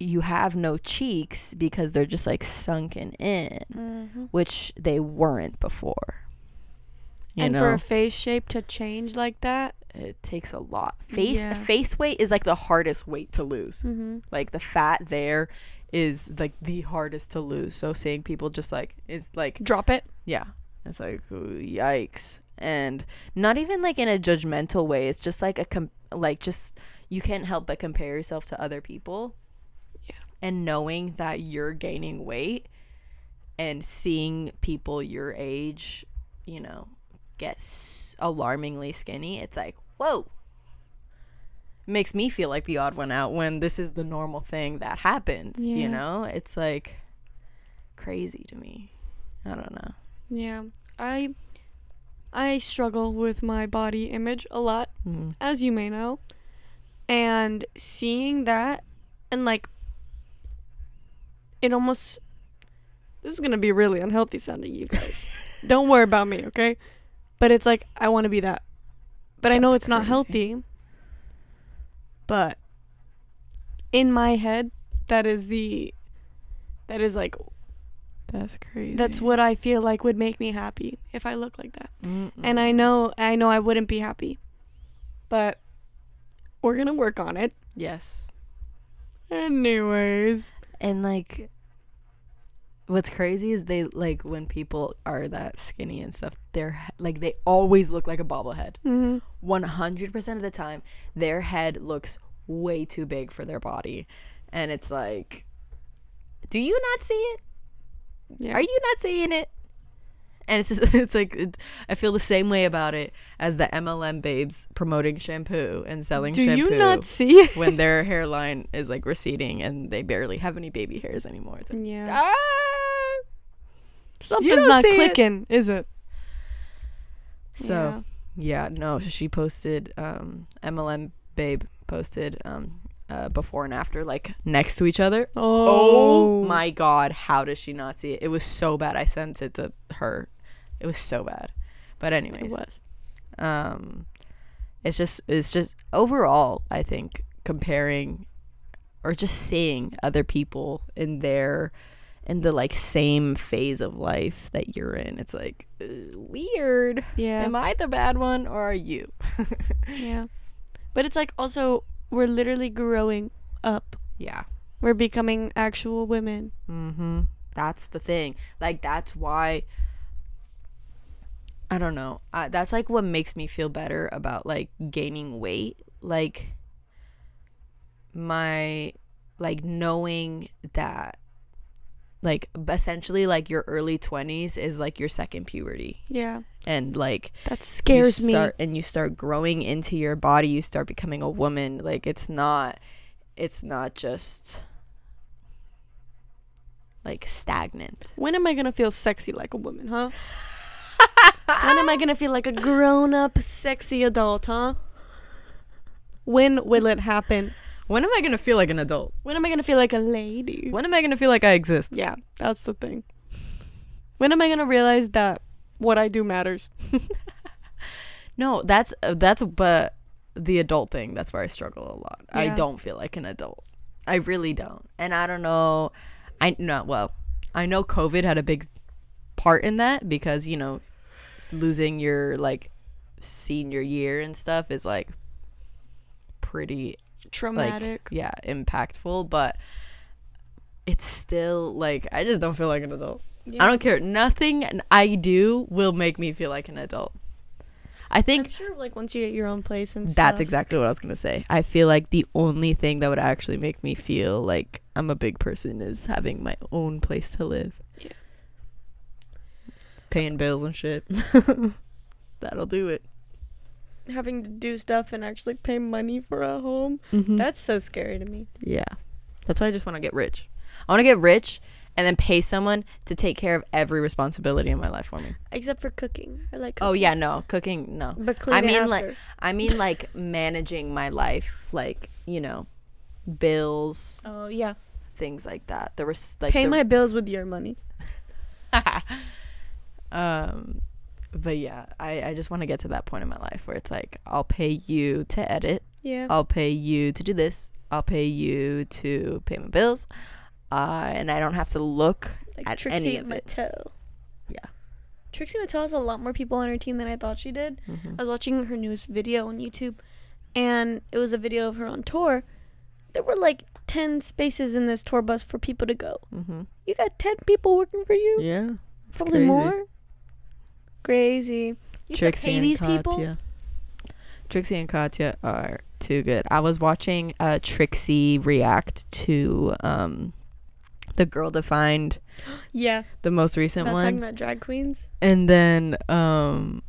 you have no cheeks because they're just like sunken in Mm-hmm. which they weren't before you and know for a face shape to change like that, it takes a lot. Face Yeah. face weight is like the hardest weight to lose. Mm-hmm. Like the fat there is like the hardest to lose. So seeing people just like is like Drop it. yeah, it's like ooh, yikes, and not even like in a judgmental way. It's just like a com- like just you can't help but compare yourself to other people. And knowing that you're gaining weight and seeing people your age, you know, get s- alarmingly skinny, it's like, whoa. Makes me feel like the odd one out when this is the normal thing that happens, Yeah. you know? It's like crazy to me. I don't know. Yeah. I I struggle with my body image a lot, Mm. as you may know. And seeing that and like it almost this is going to be really unhealthy sounding you guys. Don't worry about me, okay? But it's like I want to be that. But I know That's it's not healthy. But in my head that is the that is like That's crazy. that's what I feel like would make me happy if I look like that. Mm-mm. And I know I know I wouldn't be happy. But we're going to work on it. yes. Anyways. And like what's crazy is they like when people are that skinny and stuff, they're like they always look like a bobblehead. Mhm. 100% of the time, their head looks way too big for their body. And it's like do you not see it? Yeah. Are you not seeing it? And it's just, it's like it, I feel the same way about it as the MLM babes promoting shampoo and selling Do shampoo you not see when their hairline is like receding and they barely have any baby hairs anymore. It's like, yeah. ah! Something's not see it. clicking, is it? So yeah, no, she posted um MLM babe posted um uh, before and after like next to each other. Oh, Oh my god, how does she not see it? It was so bad. I sent it to her. It was so bad. But anyways, It was. um it's just it's just overall i think comparing or just seeing other people in their in the like same phase of life that you're in it's like uh, weird Yeah. am i the bad one or are you yeah. But it's like also we're literally growing up. yeah We're becoming actual women. mm-hmm that's the thing like that's why i don't know uh, that's like what makes me feel better about like gaining weight like my like knowing that like essentially like your early 20s is like your second puberty Yeah. and like That scares you me. and you start growing into your body you start becoming a woman like it's not it's not just like stagnant When am I gonna feel sexy like a woman, huh? When am I gonna feel like a grown up, sexy adult, huh? When will it happen? when am i gonna feel like an adult When am I gonna feel like a lady? when am i gonna feel like i exist Yeah, that's the thing. When am I gonna realize that what I do matters? no that's uh, that's but the adult thing that's where i struggle a lot i don't feel like an adult i really don't and i don't know i no well i know covid had a big part in that because you know s- losing your like senior year and stuff is like pretty Traumatic. like yeah impactful but it's still like i just don't feel like an adult Yeah. i don't care nothing i do will make me feel like an adult i I'm think sure, like once you get your own place and that's stuff. exactly what i was gonna say i feel like the only thing that would actually make me feel like i'm a big person is having my own place to live. Paying bills and shit that'll do it having to do stuff and actually pay money for a home. Mm-hmm. That's so scary to me. Yeah. That's why I just want to get rich. I want to get rich and then pay someone to take care of every responsibility in my life for me. Except for cooking. I like. Oh yeah, no, cooking, no. But clean I mean after. like I mean like managing my life, like, you know, bills, Oh yeah. things like that. There was like Pay the- my bills with your money. um but yeah, I I just want to get to that point in my life where it's like I'll pay you to edit, Yeah. I'll pay you to do this, I'll pay you to pay my bills. Uh, and I don't have to look like at Trixie any of it. Mattel. Yeah. Trixie Mattel has a lot more people on her team than I thought she did. Mhm. I was watching her newest video on YouTube, and it was a video of her on tour. There were like ten spaces in this tour bus for people to go. Mhm. You got ten people working for you. Yeah. Probably crazy. more. Crazy. You Trixie and these Katya. people. Trixie and Katya are too good. I was watching uh, Trixie react to um, the Girl Defined, Yeah. the most recent Not one, talking about drag queens. and then um,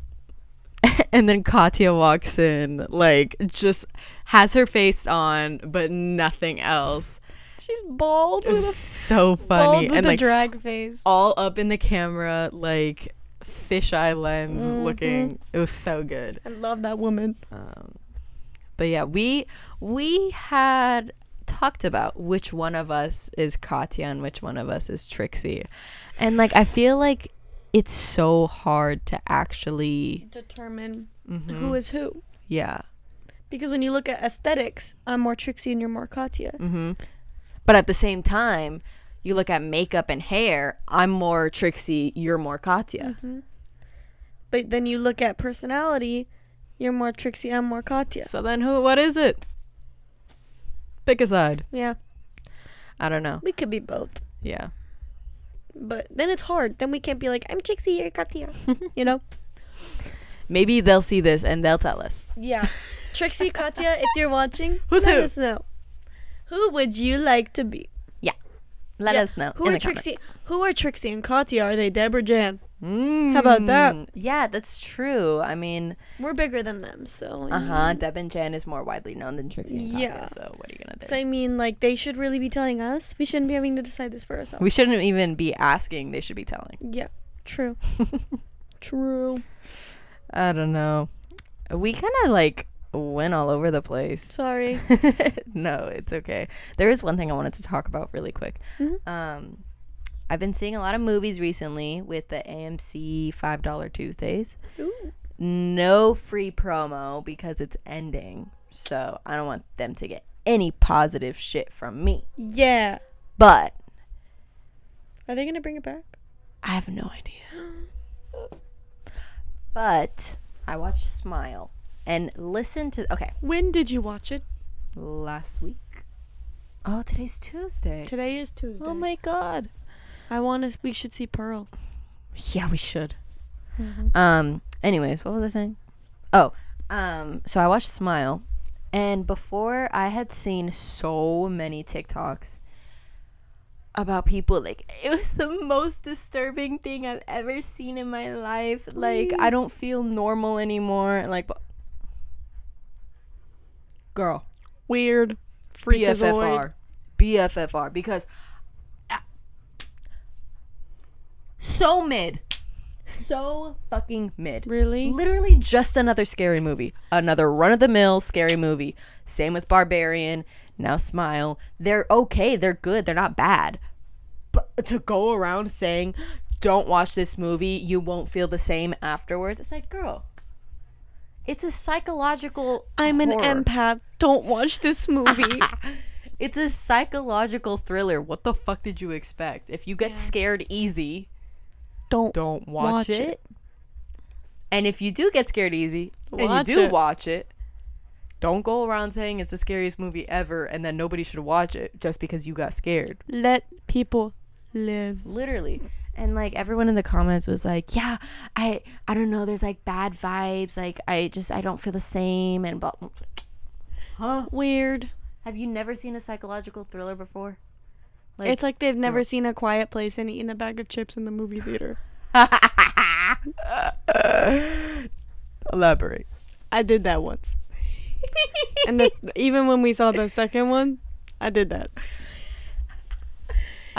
and then Katya walks in, like just has her face on, but nothing else. She's bald with a so bald funny with and a like drag face. all up in the camera, like fisheye lens Mhm. looking. It was so good. I love that woman. Um, but yeah, we we had talked about which one of us is Katya and which one of us is Trixie, and like I feel like it's so hard to actually, Determine Mhm. who is who. yeah, Because when you look at aesthetics, I'm more Trixie and you're more Katya. hmm but at the same time, you look at makeup and hair. I'm more Trixie. You're more Katya. hmm But then you look at personality, you're more Trixie, I'm more Katya. So then, who? What is it? Pick a side. Yeah, I don't know. we could be both. Yeah. But then it's hard. Then we can't be like, I'm Trixie, you're Katya. you know? Maybe they'll see this and they'll tell us. Yeah. Trixie, Katya, if you're watching, Who's let who? us know. Who would you like to be? Let Yeah, us know. Who are the comments. Trixie? Who are Trixie and Katya? Are they Deb or Jan? How about that? Mm, Yeah, that's true. I mean, We're bigger than them, so. uh huh. Deb and Jan is more widely known than Trixie and Katya. Yeah. So what are you gonna do? So I mean, like they should really be telling us. We shouldn't be having to decide this for ourselves. we shouldn't even be asking. They should be telling. yeah, true, true. I don't know. We kind of like went all over the place. Sorry. no, it's okay. There is one thing I wanted to talk about really quick. Mhm. Um, I've been seeing a lot of movies recently with the AMC five dollar Tuesdays. Ooh. no free promo because it's ending. So I don't want them to get any positive shit from me. Yeah. But Are they gonna bring it back? I have no idea. But I watched Smile and listen to okay, When did you watch it? last week. Oh, today's Tuesday. Today is Tuesday. Oh my god. I want to. We should see Pearl. Yeah, we should. Mhm. Um anyways, what was I saying? Oh, um so I watched Smile and before I had seen so many TikToks about people like it was the most disturbing thing I've ever seen in my life. Like I don't feel normal anymore. Like girl, Weird. Freakazoid. BFFR. BFFR because ah, so mid. So fucking mid. Really? Literally just another scary movie. Another run of the mill scary movie. Same with Barbarian. Now Smile. They're okay. They're good. They're not bad. But to go around saying, don't watch this movie, you won't feel the same afterwards. It's like, girl, it's a psychological. I'm an empath. Don't watch this movie. It's a psychological thriller. What the fuck did you expect? If you get Yeah. scared easy, Don't. don't watch, Watch it. it. And if you do get scared easy and you do it. watch it, don't go around saying it's the scariest movie ever and then nobody should watch it just because you got scared. Let people live. Literally. And like everyone in the comments was like, "Yeah, I I don't know, there's like bad vibes. Like I just I don't feel the same and blah." Huh? Weird. Have you never seen a psychological thriller before? it's like they've never seen a quiet place and eaten a bag of chips in the movie theater. Elaborate. I did that once. and the, even when we saw the second one, I did that.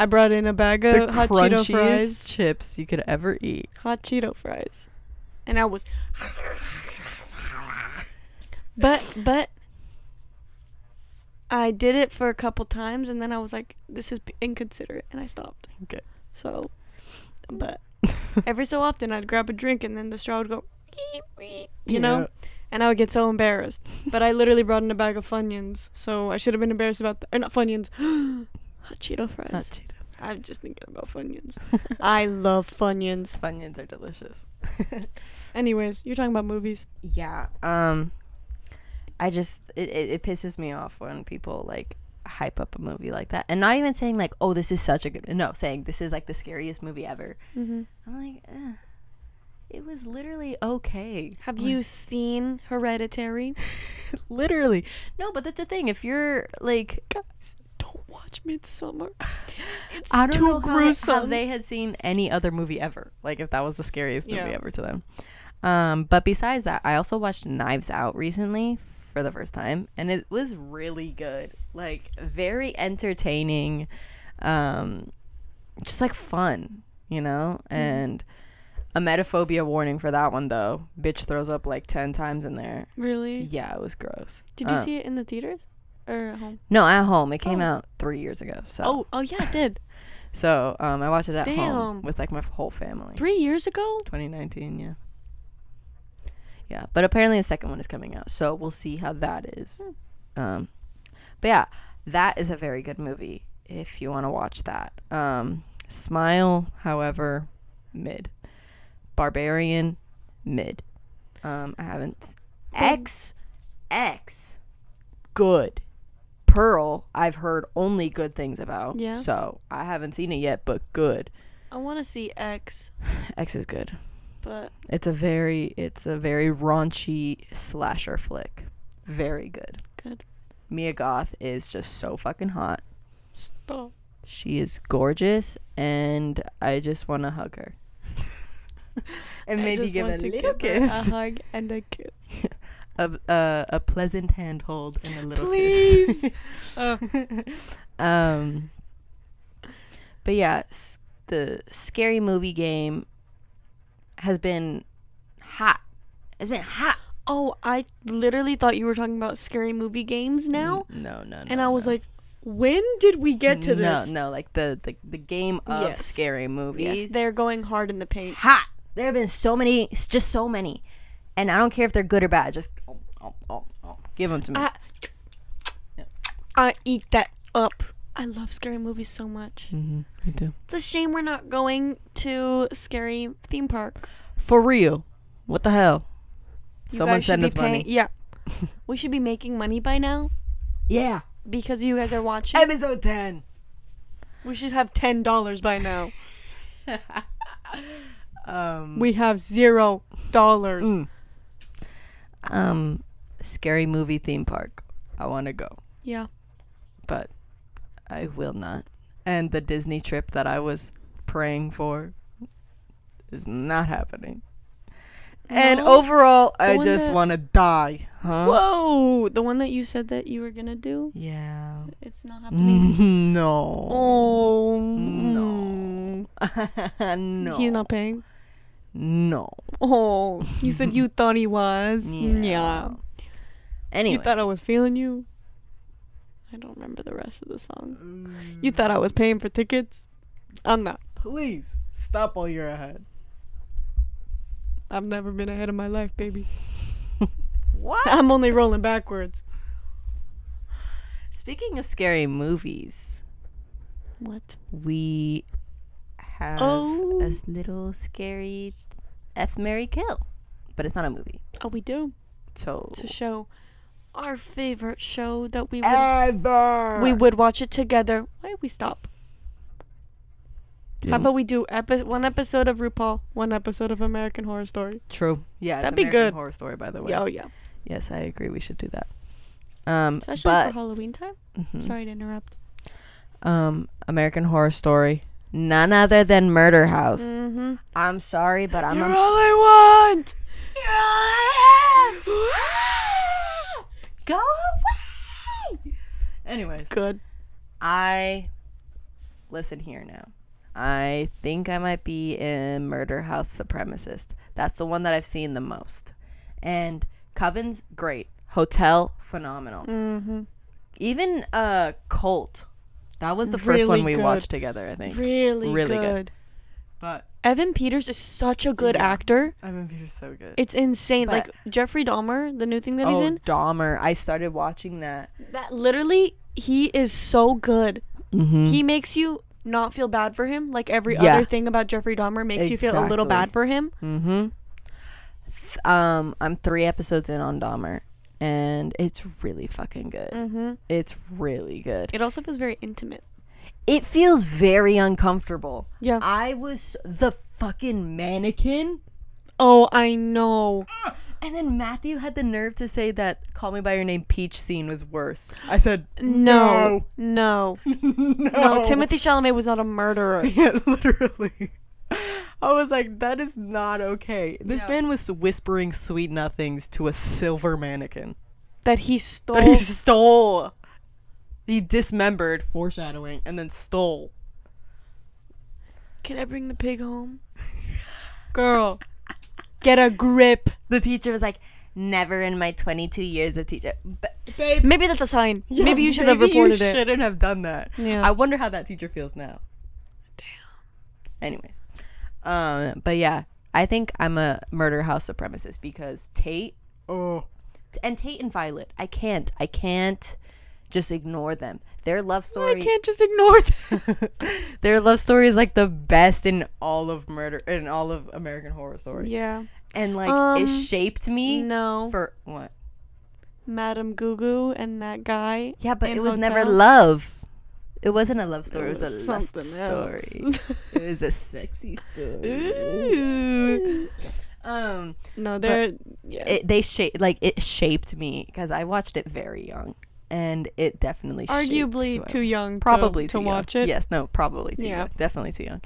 I brought in a bag The of hot Cheeto fries. chips you could ever eat. Hot Cheeto fries. And I was But but I did it for a couple times and then I was like this is inconsiderate and I stopped. Okay. So but every so often I'd grab a drink and then the straw would go you know? And I would get so embarrassed. But I literally brought in a bag of Funyuns, so I should have been embarrassed about that. Or uh, not Funyuns. Hot Cheeto fries. Hot Cheeto. I'm just thinking about Funyuns. I love Funyuns. Funyuns are delicious. Anyways, you're talking about movies. Yeah. Um I just it, it, it pisses me off when people like hype up a movie like that. And not even saying like, oh, this is such a good no, saying this is like the scariest movie ever. Mm-hmm. I'm like, eh, it was literally okay. Have you seen Hereditary? literally. No, but that's the thing. If you're like Guys, watch Midsommar. It's I don't know how, gruesome. how they had seen any other movie ever. Like if that was the scariest movie Yeah. ever to them. Um, but besides that, I also watched Knives Out recently for the first time, and it was really good. Like very entertaining, um, just like fun, you know. And an emetophobia warning for that one though. Bitch throws up like ten times in there. really? Yeah, it was gross. Did you Uh, see it in the theaters or at home? No, at home. It came Oh. out three years ago. So Oh, oh yeah, it did. so um, I watched it at home Damn. with like my whole family. Three years ago. 2019, yeah. Yeah, but apparently the second one is coming out, so we'll see how that is. Um, but yeah, that is a very good movie if you want to watch that. Um, Smile, however, mid. Barbarian, mid. Um, I haven't. X, X, good. Pearl, I've heard only good things about. Yeah. So I haven't seen it yet, but good. I want to see X, X is good. but It's a very it's a very raunchy slasher flick. Very good. good. Mia Goth is just so fucking hot. Stop. She is gorgeous and I just want to hug her. and I maybe give a little kiss. a hug and a kiss. A, a, a pleasant handhold and a little Please. kiss. Oh. um but yeah, s- the scary movie game has been hot. It's been hot. Oh, I literally thought you were talking about scary movie games now, N- No, no, no. and I was no. like, when did we get to this? No, no, like the the, the game of Yes. scary movies. Yes, they're going hard in the paint. hot. There have been so many, just so many, and I don't care if they're good or bad. Just oh, oh, oh, give them to me. I, I eat that up. I love scary movies so much. mm-hmm, I do. It's a shame we're not going to scary theme park. For real, what the hell? You Someone guys should send be us money. Yeah, we should be making money by now Yeah, because you guys are watching. episode ten. we should have ten dollars by now. um, we have zero dollars. Mm. Um, scary movie theme park. I want to go. Yeah. but I will not. And the Disney trip that I was praying for is not happening. And No? overall, I one just that- want to die. Huh? Whoa, the one that you said that you were gonna do, Yeah. it's not happening. no. Oh No. no. He's not paying. No. Oh, you said you thought he was. Yeah. Yeah. Anyway. You thought I was feeling you. I don't remember the rest of the song. You mm. thought I was paying for tickets. I'm not. Please stop while you're ahead. I've never been ahead of my life, baby. What? I'm only rolling backwards. Speaking of scary movies, What? we have Oh. a s- little scary F Mary Kill. But it's not a movie. Oh, we do. So To show our favorite show that we would ever we would watch it together. Why we stop? Yeah. How about we do epi- one episode of RuPaul, one episode of American Horror Story? True. Yeah, That'd be American good. Horror Story, by the way. Oh yeah. Yes, I agree. We should do that. Um, Especially but for Halloween time. mhm. Sorry to interrupt. um, American Horror Story, none other than Murder House. Mm-hmm. I'm sorry, but I'm You're a all I want. Go away. Anyways, Good. I listen here now. I think I might be in Murder House Supremacist. That's the one that I've seen the most. And Coven's great. Hotel phenomenal. Mm-hmm. Even uh Cult. That was the first one we good. watched together, I think. Really, Really good. good. But Evan Peters is such a good Yeah. actor. Evan Peters is so good. It's insane. But- like Jeffrey Dahmer, the new thing that he's oh, in. Dahmer. I started watching that. That literally, he is so good. Mm-hmm. He makes you not feel bad for him. Like every Yeah. other thing about Jeffrey Dahmer makes you feel a little bad for him. Mm-hmm. Um, I'm three episodes in on Dahmer, and it's really fucking good. Mm-hmm. It's really good. It also feels very intimate. It feels very uncomfortable. Yeah. I was the fucking mannequin. Oh, I know. And then Matthew had the nerve to say that "Call Me by Your Name" Peach scene was worse. I said No, no, no, no. Timothée Chalamet was not a murderer. Yeah, literally. I was like, that is not okay. This man was whispering sweet nothings to a silver mannequin that he stole. that he stole. He dismembered, foreshadowing, and then stole. Can I bring the pig home? Girl, get a grip. The teacher was like, never in my 22 years of teacher. Babe, Maybe that's a sign. yeah, maybe you should have maybe reported you it. shouldn't have done that. Yeah. I wonder how that teacher feels now. Damn. Anyways, um, but yeah, I think I'm a murder house supremacist because Tate, oh, and Tate and Violet, I can't, I can't just ignore them. Their love story. I can't just ignore that. their love story is like the best in all of murder in all of American Horror Story, Yeah. and like Um, it shaped me No. for what? Madam Madame Gugu and that guy. Yeah, but it was never love. It wasn't a love story. It was, was a lust story. it was a sexy story. Um, No, they're yeah. it, they shaped like it shaped me because I watched it very young, and it definitely arguably too young. probably to, too to young. watch it. Yes, no, probably too Yeah. young. Definitely too young.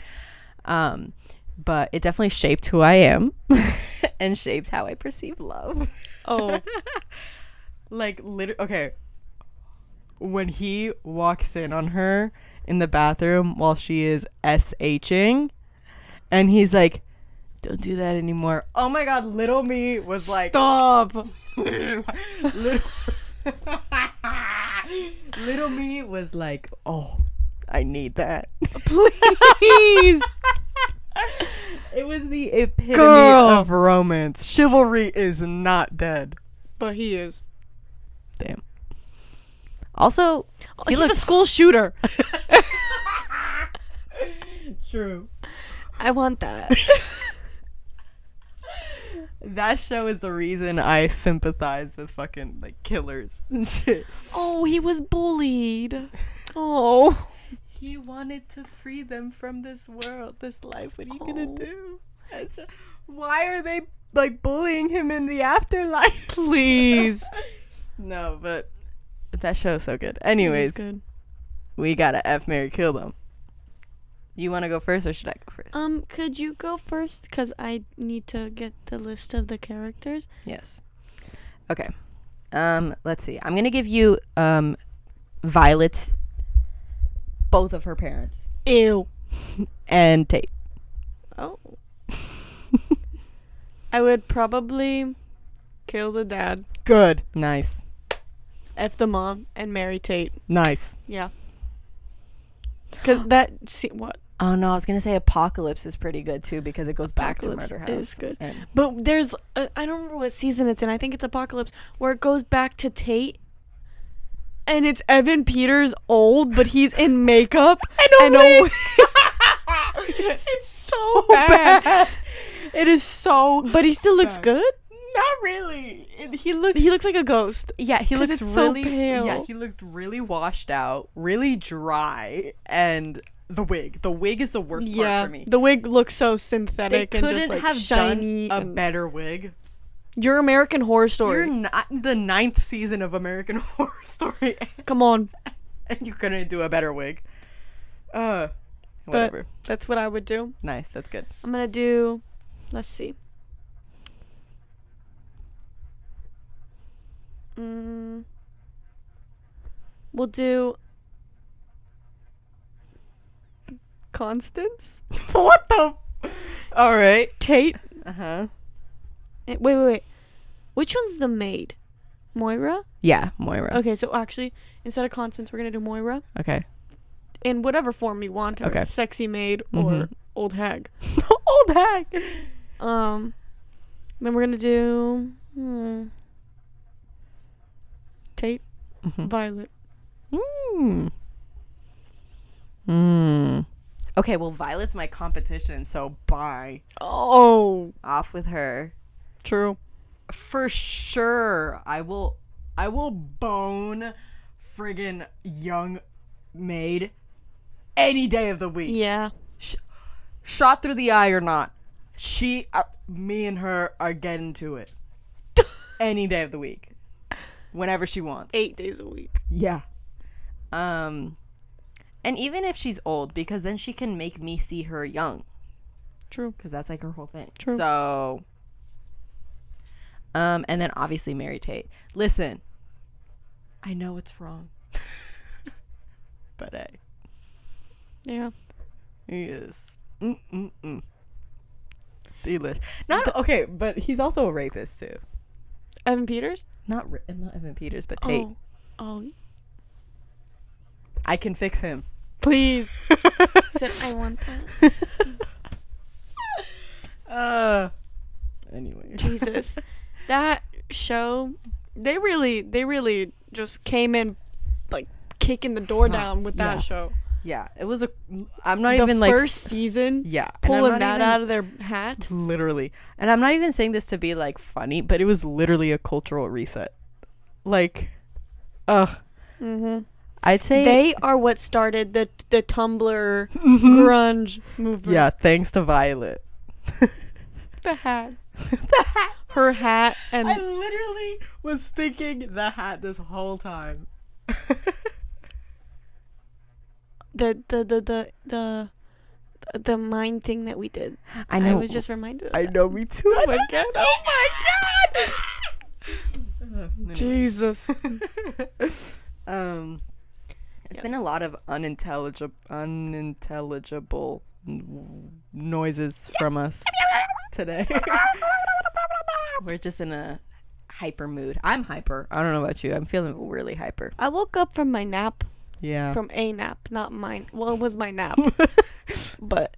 Um, but it definitely shaped who I am, and shaped how I perceive love. Oh, like literally okay when he walks in on her in the bathroom while she is shing and he's like don't do that anymore oh my god little me was like stop. little, little me was like oh i need that Please. it was the epitome Girl. of romance chivalry is not dead but he is. damn also Oh, He He's looks- a school shooter. true I want that. That show is the reason I sympathize with fucking like killers and shit. Oh, he was bullied. Oh. He wanted to free them from this world, this life. What are you gonna Oh. do? Why are they like bullying him in the afterlife? Please. no, but that show is so good. Anyways, good. we gotta F Mary kill them. You want to go first, or should I go first? Um, could you go first? Cause I need to get the list of the characters. Yes. Okay. Um, let's see. I'm gonna give you um Violet's both of her parents Ew. and Tate. Oh. I would probably kill the dad, Good. Nice. F the mom, and marry Tate. Nice. Yeah. Cause that see what Oh no, I was gonna say Apocalypse is pretty good too because it goes back to Apocalypse Murder House. is good. And But there's, uh, I don't remember what season it's in. I think it's Apocalypse, where it goes back to Tate, and it's Evan Peters old, but he's in makeup I know. and a wig. it's so bad. It is so. But he still looks bad. good. Not really. He looks. He looks like a ghost. Yeah, he looks it's so really. pale. Yeah, he looked really washed out, really dry, and the wig. The wig is the worst yeah, part for me. the wig looks so They synthetic and couldn't just like have shiny. done a and- better wig. Your American Horror Story. You're not the ninth season of American Horror Story, Come on, and you're gonna do a better wig. Uh, whatever. that's what I would do. nice. That's good. I'm gonna do. Let's see. Mm, we'll do. Constance, what the? All right. Tate. Uh huh. eh, Wait, wait, wait. Which one's the maid? Moira. Yeah, Moira. Okay, so actually, instead of Constance, we're gonna do Moira Okay. in whatever form you want her. Okay. Sexy maid or Mhm. old hag. Old hag. Um, then we're gonna do hmm, Tate, Mhm. Violet. Mm. Hmm. Okay, well, Violet's my competition, so bye. Oh, Off with her. true. For sure, I will. I will bone friggin' young maid any day of the week. Yeah. Shot through the eye or not, she, uh, me and her are getting to it any day of the week, whenever she wants. Eight days a week. Yeah. Um, and even if she's old, because then she can make me see her young, True. because that's like her whole thing. True. So, um, and then obviously Mary Tate. Listen, I know it's wrong, but hey, Yeah. he is. Mm-mm-mm. Delish. Not okay, but he's also a rapist too. Evan Peters? Not not Evan Peters, but Tate. Oh. Oh. I can fix him. Please. Said I want that. Uh. Anyways. Jesus. That show, they really, they really just came in like kicking the door down with that Yeah. show. Yeah, it was a. I'm not the even like. first season, Yeah, pulling that even- out of their hat. Literally, and I'm not even saying this to be like funny, but it was literally a cultural reset. Like, ugh. hmm I'd say They are what started the the Tumblr grunge movement. Yeah, thanks to Violet. the hat, the hat. her hat, and I literally was thinking the hat this whole time. The the the the the the mind thing that we did. I I know. was just reminded. Of I that. know. Me too. Oh my god! Oh my god! Jesus. um, there's been a lot of unintelligible, unintelligible n- noises from us today. We're just in a hyper mood. I'm hyper. I don't know about you. I'm feeling really hyper. I woke up from my nap, Yeah. from a nap, not mine. Well, it was my nap, but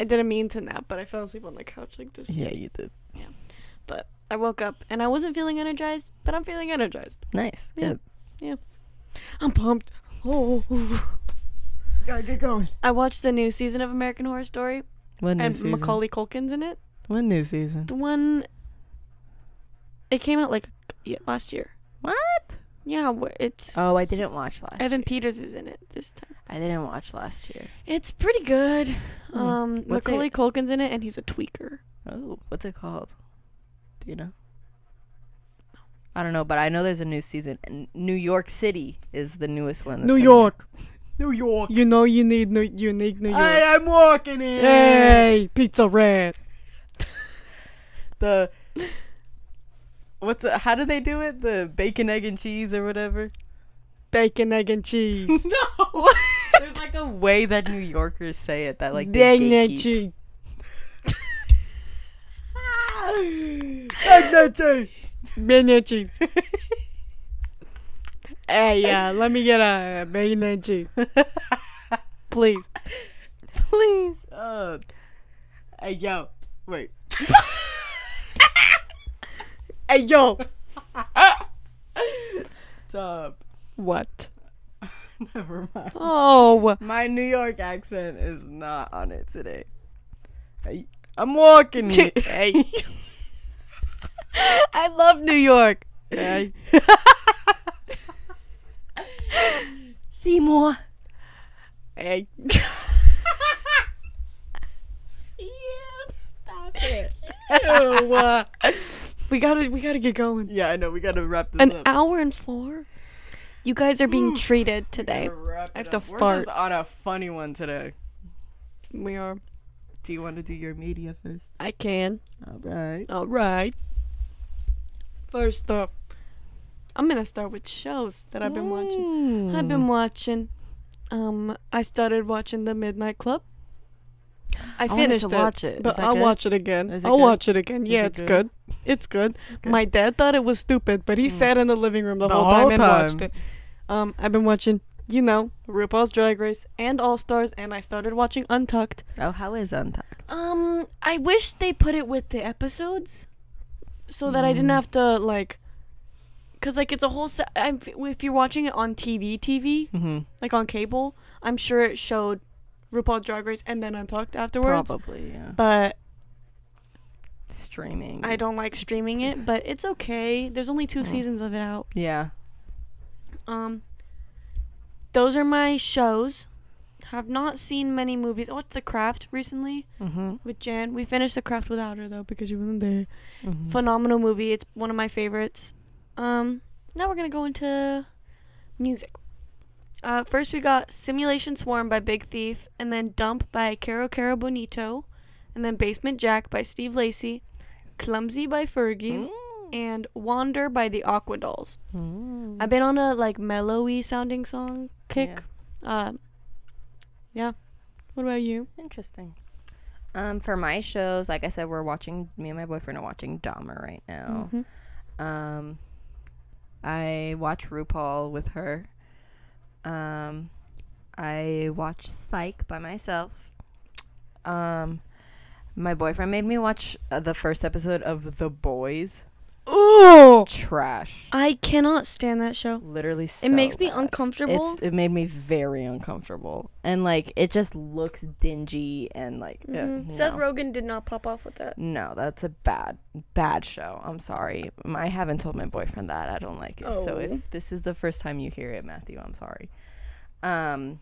I didn't mean to nap. But I fell asleep on the couch like this. yeah, you did. Yeah, but I woke up and I wasn't feeling energized, but I'm feeling energized. Nice. Yeah. Good. Yeah. I'm pumped. Oh. Gotta get going. I watched the new season of American Horror Story, What new and season? Macaulay Culkin's in it. What new season? The one. It came out like yeah, last year. What? Yeah, it's Oh, I didn't watch last Evan year. Peters is in it this time. I didn't watch last year. It's pretty good. Um, Hmm. What's Macaulay it- Culkin's in it, and he's a tweaker. Oh, what's it called? Do you know? I don't know, but I know there's a new season. and New York City is the newest one. New York. New York. You know you need New unique New York. Hey, I am walking in. hey, Pizza Rat. The what's the, how do they do it? The bacon, egg, and cheese or whatever. Bacon, egg, and cheese. no. There's like a way that New Yorkers say it that like they Bacon, egg, cheese. Egg, and cheese. Bacon, egg, cheese. Hey, uh, let me get a bacon, egg, cheese, please. Please. Uh, hey yo, wait. Hey, yo. Stop. What? Never mind. Oh, My New York accent is not on it today. I, I'm walking here. hey. I love New York. Hey. Seymour. Hey. stop it. Ew, we gotta, we gotta get going. Yeah, I know. We gotta wrap this An up. hour and four. You guys are being treated today. I have to. We're fart. just on a funny one today. We are. Do you want to do your media first? I can. All right. All right. First up, I'm gonna start with shows that I've been watching. I've been watching. Um, I started watching The Midnight Club. I wanted finished to it, watch it. but I'll good? watch it again. It I'll good? watch it again. Yeah, it it's good? good. It's good. Good. My dad thought it was stupid, but he sat in the living room the, The whole whole time and watched it. Um, I've been watching, you know, RuPaul's Drag Race and All Stars, and I started watching Untucked. Oh, how is Untucked? Um, I wish they put it with the episodes, so that I didn't Mm. have to like, cause like it's a whole set. If you're watching it on TV, TV, Mm-hmm. like on cable, I'm sure it showed RuPaul's Drag Race and then Untucked afterwards. Probably, yeah. But Streaming. I don't like streaming it, but it's okay. There's only two Mm. seasons of it out. Yeah. Um, those are my shows. Have not seen many movies. I watched The Craft recently Mm-hmm. with Jan. We finished The Craft without her though because she wasn't there. mm-hmm. Phenomenal movie. It's one of my favorites. Um, now we're gonna go into music. Uh, first we got Simulation Swarm by Big Thief, and then Dump by Caro Caro Bonito, and then Basement Jack by Steve Lacy, Clumsy by Fergie, and Wander by the Aquadolls. Mm. I've been on a like mellowy sounding song kick. Um, yeah. What about you? Interesting. Um, for my shows, like I said, we're watching. Me and my boyfriend are watching Dahmer right now. Mhm. Um, I watch RuPaul with her. Um, I watched Psych by myself. Um, my boyfriend made me watch uh, the first episode of The Boys. Oh, Trash. I cannot stand that show. Literally, so it makes me bad. uncomfortable. It's it made me very uncomfortable, and like it just looks dingy and like uh, Mhm. Seth no. Rogen did not pop off with that. No, that's a bad, bad show. I'm sorry. I haven't told my boyfriend that. I don't like it. So Oh. if this is the first time you hear it, Matthew, I'm sorry. Um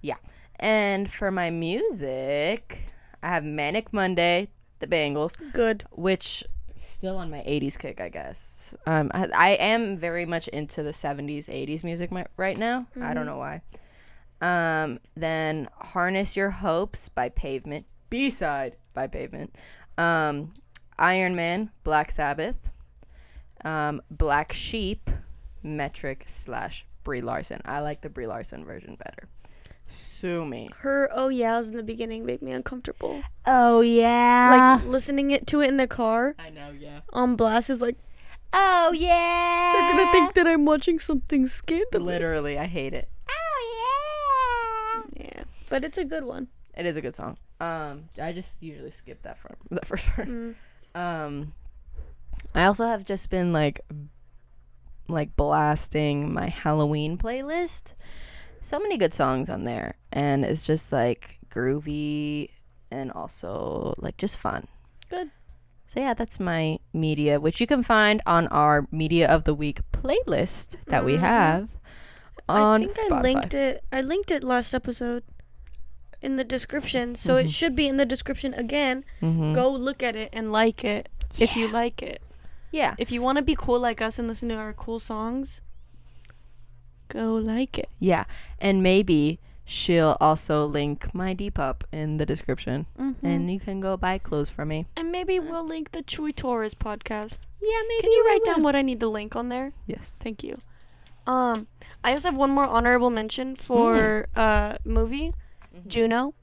Yeah. And for my music, I have Manic Monday, The Bangles, Good. which still on my 80s kick, I guess. Um I, I am very much into the 70s, 80s music mi- right now. I don't know why. Um then Harness Your Hopes by Pavement, B-side by Pavement. Um Iron Man, Black Sabbath. Um Black Sheep, Metric slash Brie Larson. I like the Brie Larson version better. Sue me. Her oh yeahs in the beginning make me uncomfortable. Oh yeah. Like listening it to it in the car I know, yeah. on blast is like Oh yeah. they're gonna think that I'm watching something scandalous. Literally, I hate it. Oh Yeah, Yeah. but it's a good one. It is a good song. Um, I just usually skip that from that first part. Mm. Um, I also have just been like, like blasting my Halloween playlist. So many good songs on there, and it's just like groovy and also like just fun. Good. So yeah, that's my media, which you can find on our media of the week playlist that we Mhm. have on I think Spotify. I linked it. I linked it last episode in the description, so it Mhm. should be in the description again. Mhm. Go look at it and like it if you like it. Yeah. If you want to be cool like us and listen to our cool songs, go like it. Yeah, and maybe she'll also link my Depop in the description, Mm-hmm. and you can go buy clothes from me. And maybe we'll link the Chuy Torres podcast. Yeah, maybe. Can you write down what I need to link on there? Yes. Thank you. Um, I also have one more honorable mention for uh movie, Juno.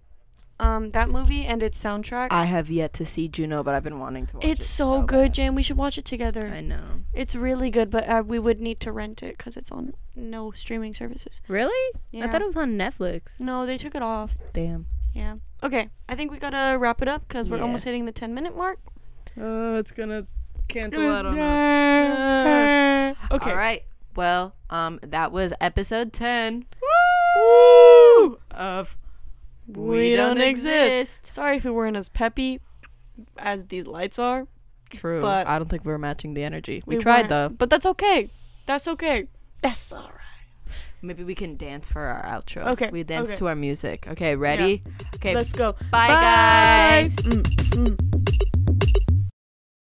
Um, that movie and its soundtrack. I have yet to see Juno, but I've been wanting to watch it. it's so, good, bad. Jan. We should watch it together. I know. It's really good, but uh, we would need to rent it because it's on no streaming services. Really? Yeah. I thought it was on Netflix. No, they took it off. Damn. Yeah. Okay, I think we gotta wrap it up because we're Yeah. almost hitting the 10 minute mark. Oh, it's gonna cancel out on us. okay. All right. Well, um, that was episode ten Woo! of We, don't, exist. Sorry if we weren't as peppy as these lights are. True. But- I don't think we are matching the energy. We, We tried weren't, though. But that's okay. That's okay. That's alright. Maybe we can dance for our outro. Okay, We dance okay. to our music. Okay, ready? Okay. Let's go. Bye, guys. Mm, mm.